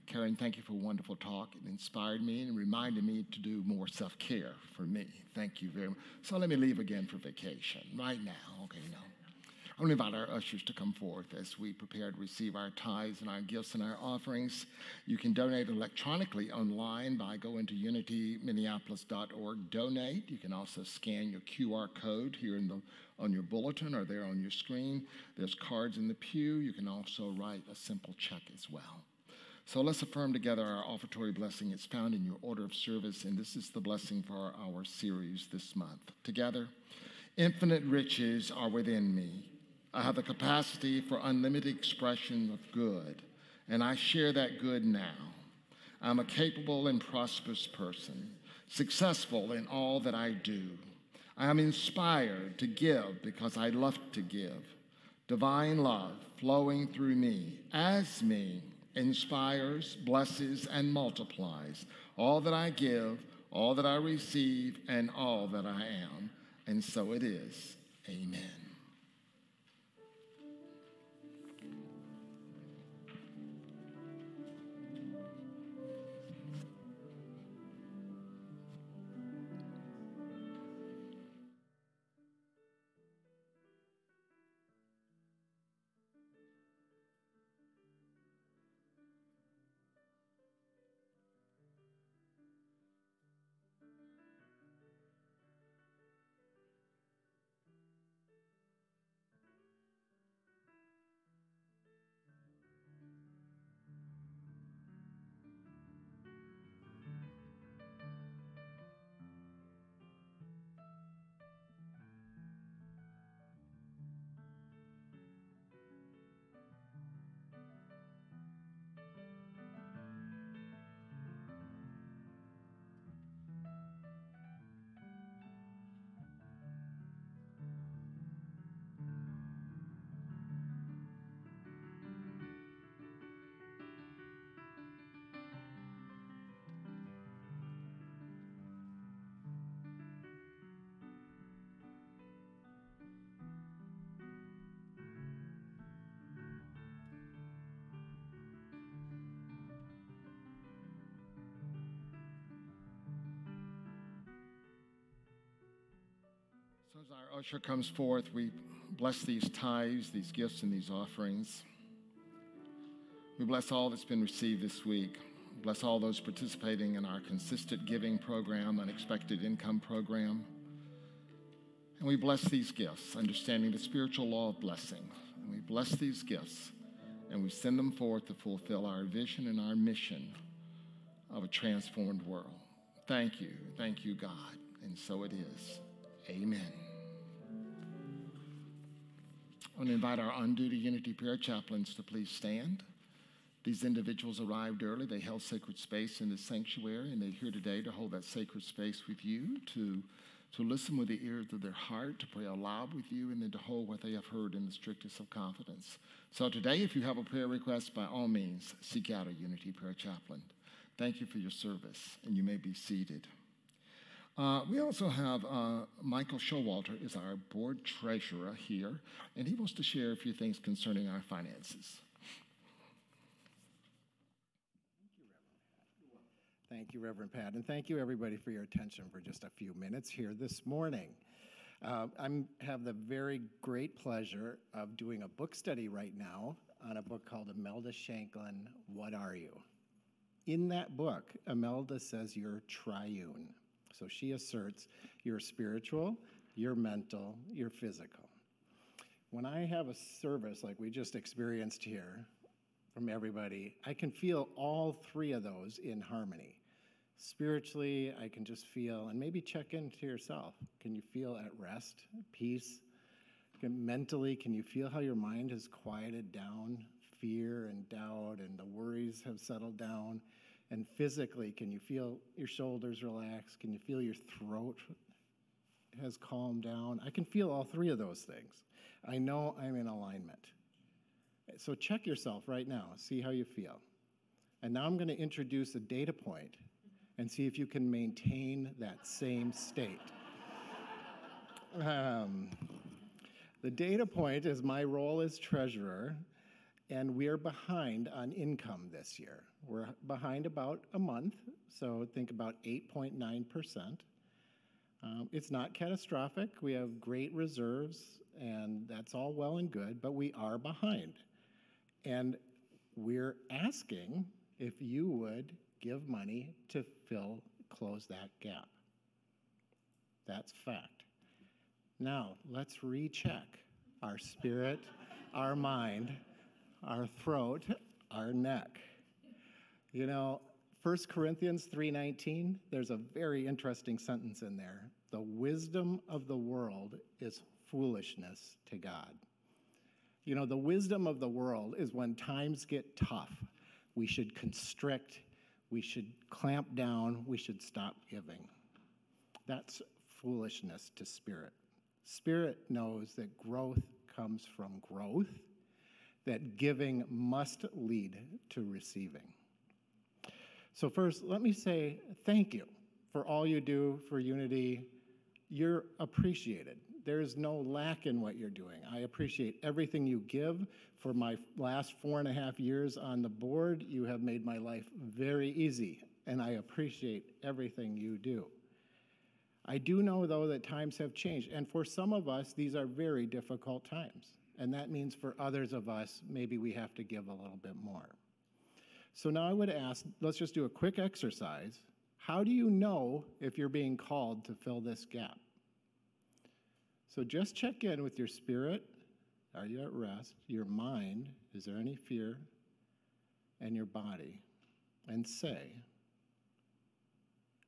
Karen, thank you for a wonderful talk. It inspired me and reminded me to do more self care for me. Thank you very much. So let me leave again for vacation right now. I want to invite our ushers to come forth as we prepare to receive our tithes and our gifts and our offerings. You can donate electronically online by going to unityminneapolis.org. Donate. You can also scan your QR code here in the, on your bulletin or there on your screen. There's cards in the pew. You can also write a simple check as well. So let's affirm together our offertory blessing. It's found in your order of service, and this is the blessing for our series this month. Together, infinite riches are within me. I have the capacity for unlimited expression of good, and I share that good now. I'm a capable and prosperous person, successful in all that I do. I am inspired to give because I love to give. Divine love flowing through me, as me, inspires, blesses, and multiplies all that I give, all that I receive, and all that I am. And so it is. Amen. So as our usher comes forth, we bless these tithes, these gifts, and these offerings. We bless all that's been received this week. Bless all those participating in our consistent giving program, unexpected income program. And we bless these gifts, understanding the spiritual law of blessing. And we bless these gifts and we send them forth to fulfill our vision and our mission of a transformed world. Thank you. Thank you, God. And so it is. Amen. I want to invite our on duty Unity Prayer chaplains to please stand. These individuals arrived early. They held sacred space in the sanctuary, and they're here today to hold that sacred space with you, to, to listen with the ears of their heart, to pray aloud with you, and then to hold what they have heard in the strictest of confidence. So today, if you have a prayer request, by all means, seek out a Unity Prayer chaplain. Thank you for your service, and you may be seated. Uh, we also have uh, Michael Showalter is our board treasurer here, and he wants to share a few things concerning our finances. Thank you, Reverend Pat, and thank you everybody for your attention for just a few minutes here this morning. Uh, I have the very great pleasure of doing a book study right now on a book called Imelda Shanklin, What Are You? In that book, Imelda says you're triune. So she asserts you're spiritual, you're mental, you're physical. When I have a service like we just experienced here from everybody, I can feel all three of those in harmony. Spiritually, I can just feel, and maybe check into yourself. Can you feel at rest, peace? Can, mentally, can you feel how your mind has quieted down? Fear and doubt and the worries have settled down. And physically, can you feel your shoulders relax? Can you feel your throat has calmed down? I can feel all three of those things. I know I'm in alignment. So check yourself right now, see how you feel. And now I'm going to introduce a data point and see if you can maintain that same state. Um, the data point is my role as treasurer, and we're behind on income this year. We're behind about a month, so think about 8.9%. Um, it's not catastrophic. We have great reserves, and that's all well and good, but we are behind. And we're asking if you would give money to fill, close that gap. That's fact. Now, let's recheck our spirit, our mind, our throat, our neck. You know, 1 Corinthians 3:19, there's a very interesting sentence in there. The wisdom of the world is foolishness to God. You know, the wisdom of the world is when times get tough, we should constrict, we should clamp down, we should stop giving. That's foolishness to spirit. Spirit knows that growth comes from growth, that giving must lead to receiving. So, first, let me say thank you for all you do for Unity. You're appreciated. There is no lack in what you're doing. I appreciate everything you give. For my last four and a half years on the board, you have made my life very easy, and I appreciate everything you do. I do know, though, that times have changed, and for some of us, these are very difficult times. And that means for others of us, maybe we have to give a little bit more. So now I would ask let's just do a quick exercise. How do you know if you're being called to fill this gap? So just check in with your spirit. Are you at rest? Your mind, is there any fear? And your body. And say,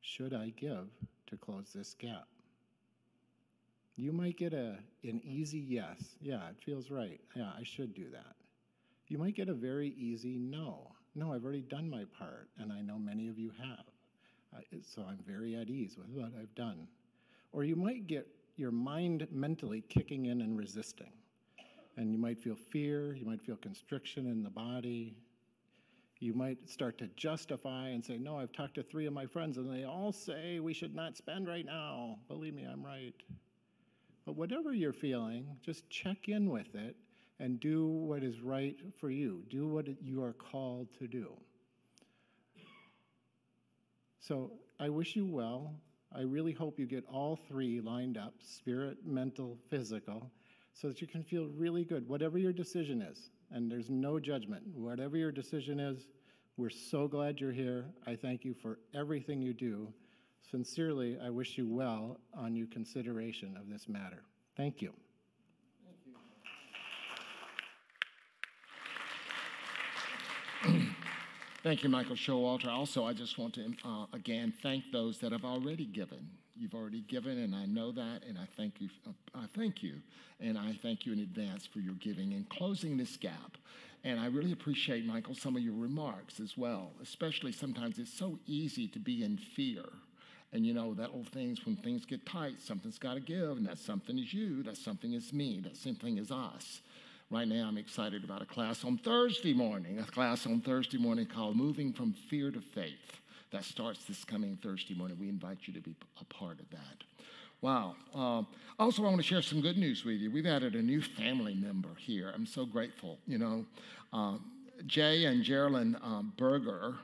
should I give to close this gap? You might get a, an easy yes. Yeah, it feels right. Yeah, I should do that. You might get a very easy no. No, I've already done my part, and I know many of you have. Uh, so I'm very at ease with what I've done. Or you might get your mind mentally kicking in and resisting. And you might feel fear, you might feel constriction in the body. You might start to justify and say, No, I've talked to three of my friends, and they all say we should not spend right now. Believe me, I'm right. But whatever you're feeling, just check in with it and do what is right for you. Do what you are called to do. So I wish you well. I really hope you get all three lined up spirit, mental, physical so that you can feel really good, whatever your decision is. And there's no judgment. Whatever your decision is, we're so glad you're here. I thank you for everything you do. Sincerely, I wish you well on your consideration of this matter. Thank you. Thank you, Michael Showalter. Also, I just want to uh, again thank those that have already given. You've already given, and I know that, and I thank you. Uh, I thank you, and I thank you in advance for your giving and closing this gap. And I really appreciate, Michael, some of your remarks as well. Especially sometimes it's so easy to be in fear. And you know, that old things when things get tight, something's got to give, and that something is you, that something is me, that same thing is us. Right now, I'm excited about a class on Thursday morning, a class on Thursday morning called Moving from Fear to Faith. That starts this coming Thursday morning. We invite you to be a part of that. Wow. Um, also, I want to share some good news with you. We've added a new family member here. I'm so grateful. You know, uh, Jay and Geraldine um, Berger,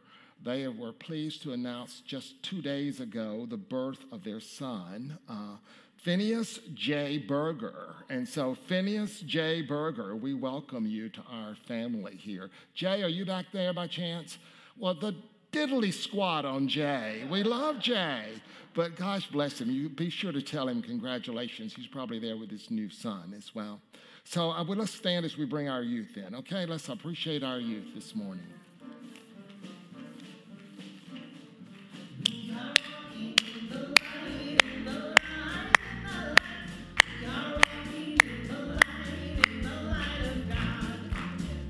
they were pleased to announce just two days ago the birth of their son. Uh, Phineas J. Berger. And so, Phineas J. Berger, we welcome you to our family here. Jay, are you back there by chance? Well, the diddly squat on Jay. We love Jay, but gosh bless him. You be sure to tell him congratulations. He's probably there with his new son as well. So, uh, well, let's stand as we bring our youth in, okay? Let's appreciate our youth this morning.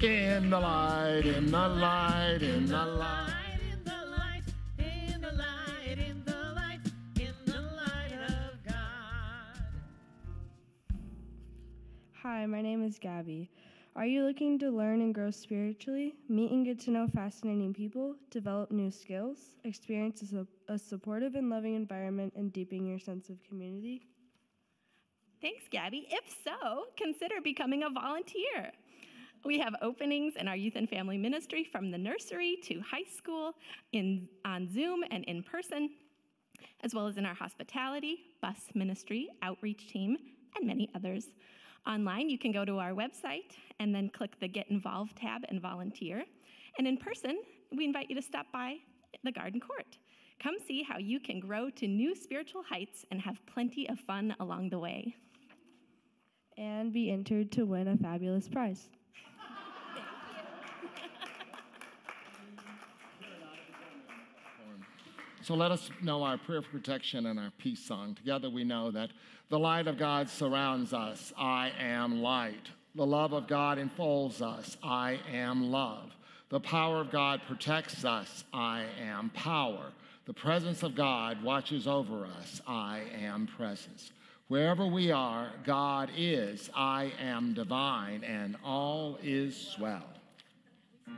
In the light, in the light, in the light. in the light, in the light, in the light, in the light of God. Hi, my name is Gabby. Are you looking to learn and grow spiritually, meet and get to know fascinating people, develop new skills, experience a, su- a supportive and loving environment, and deepen your sense of community? Thanks, Gabby. If so, consider becoming a volunteer. We have openings in our youth and family ministry from the nursery to high school, in, on Zoom and in person, as well as in our hospitality, bus ministry, outreach team, and many others. Online, you can go to our website and then click the Get Involved tab and volunteer. And in person, we invite you to stop by the Garden Court. Come see how you can grow to new spiritual heights and have plenty of fun along the way. And be entered to win a fabulous prize. So let us know our prayer for protection and our peace song. Together we know that the light of God surrounds us. I am light. The love of God enfolds us. I am love. The power of God protects us. I am power. The presence of God watches over us. I am presence. Wherever we are, God is. I am divine, and all is swell. All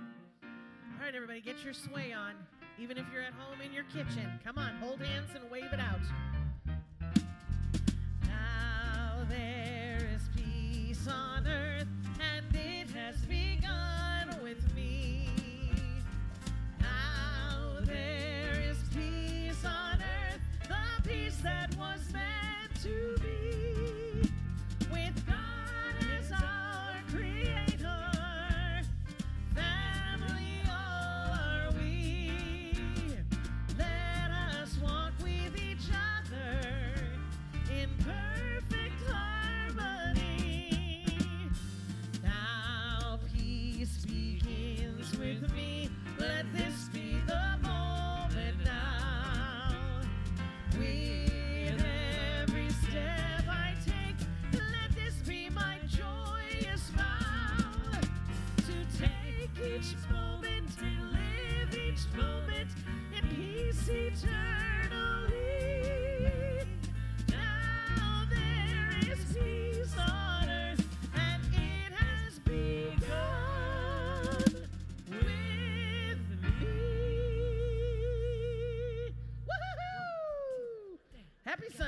right, everybody, get your sway on. Even if you're at home in your kitchen, come on, hold hands and wave it out. Now there is peace on earth, and it has begun with me. Now there is peace on earth, the peace that was meant to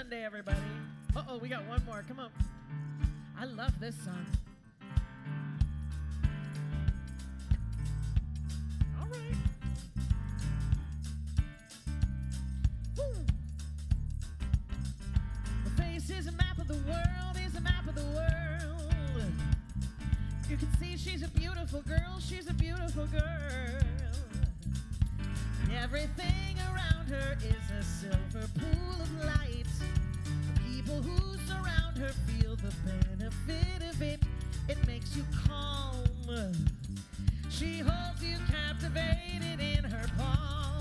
Sunday, everybody. Uh oh, we got one more. Come on. I love this song. All right. Woo. The face is a map of the world, is a map of the world. You can see she's a beautiful girl, she's a beautiful girl. Everything around her is a silver pool of light. People who surround her feel the benefit of it. It makes you calm. She holds you captivated in her palm.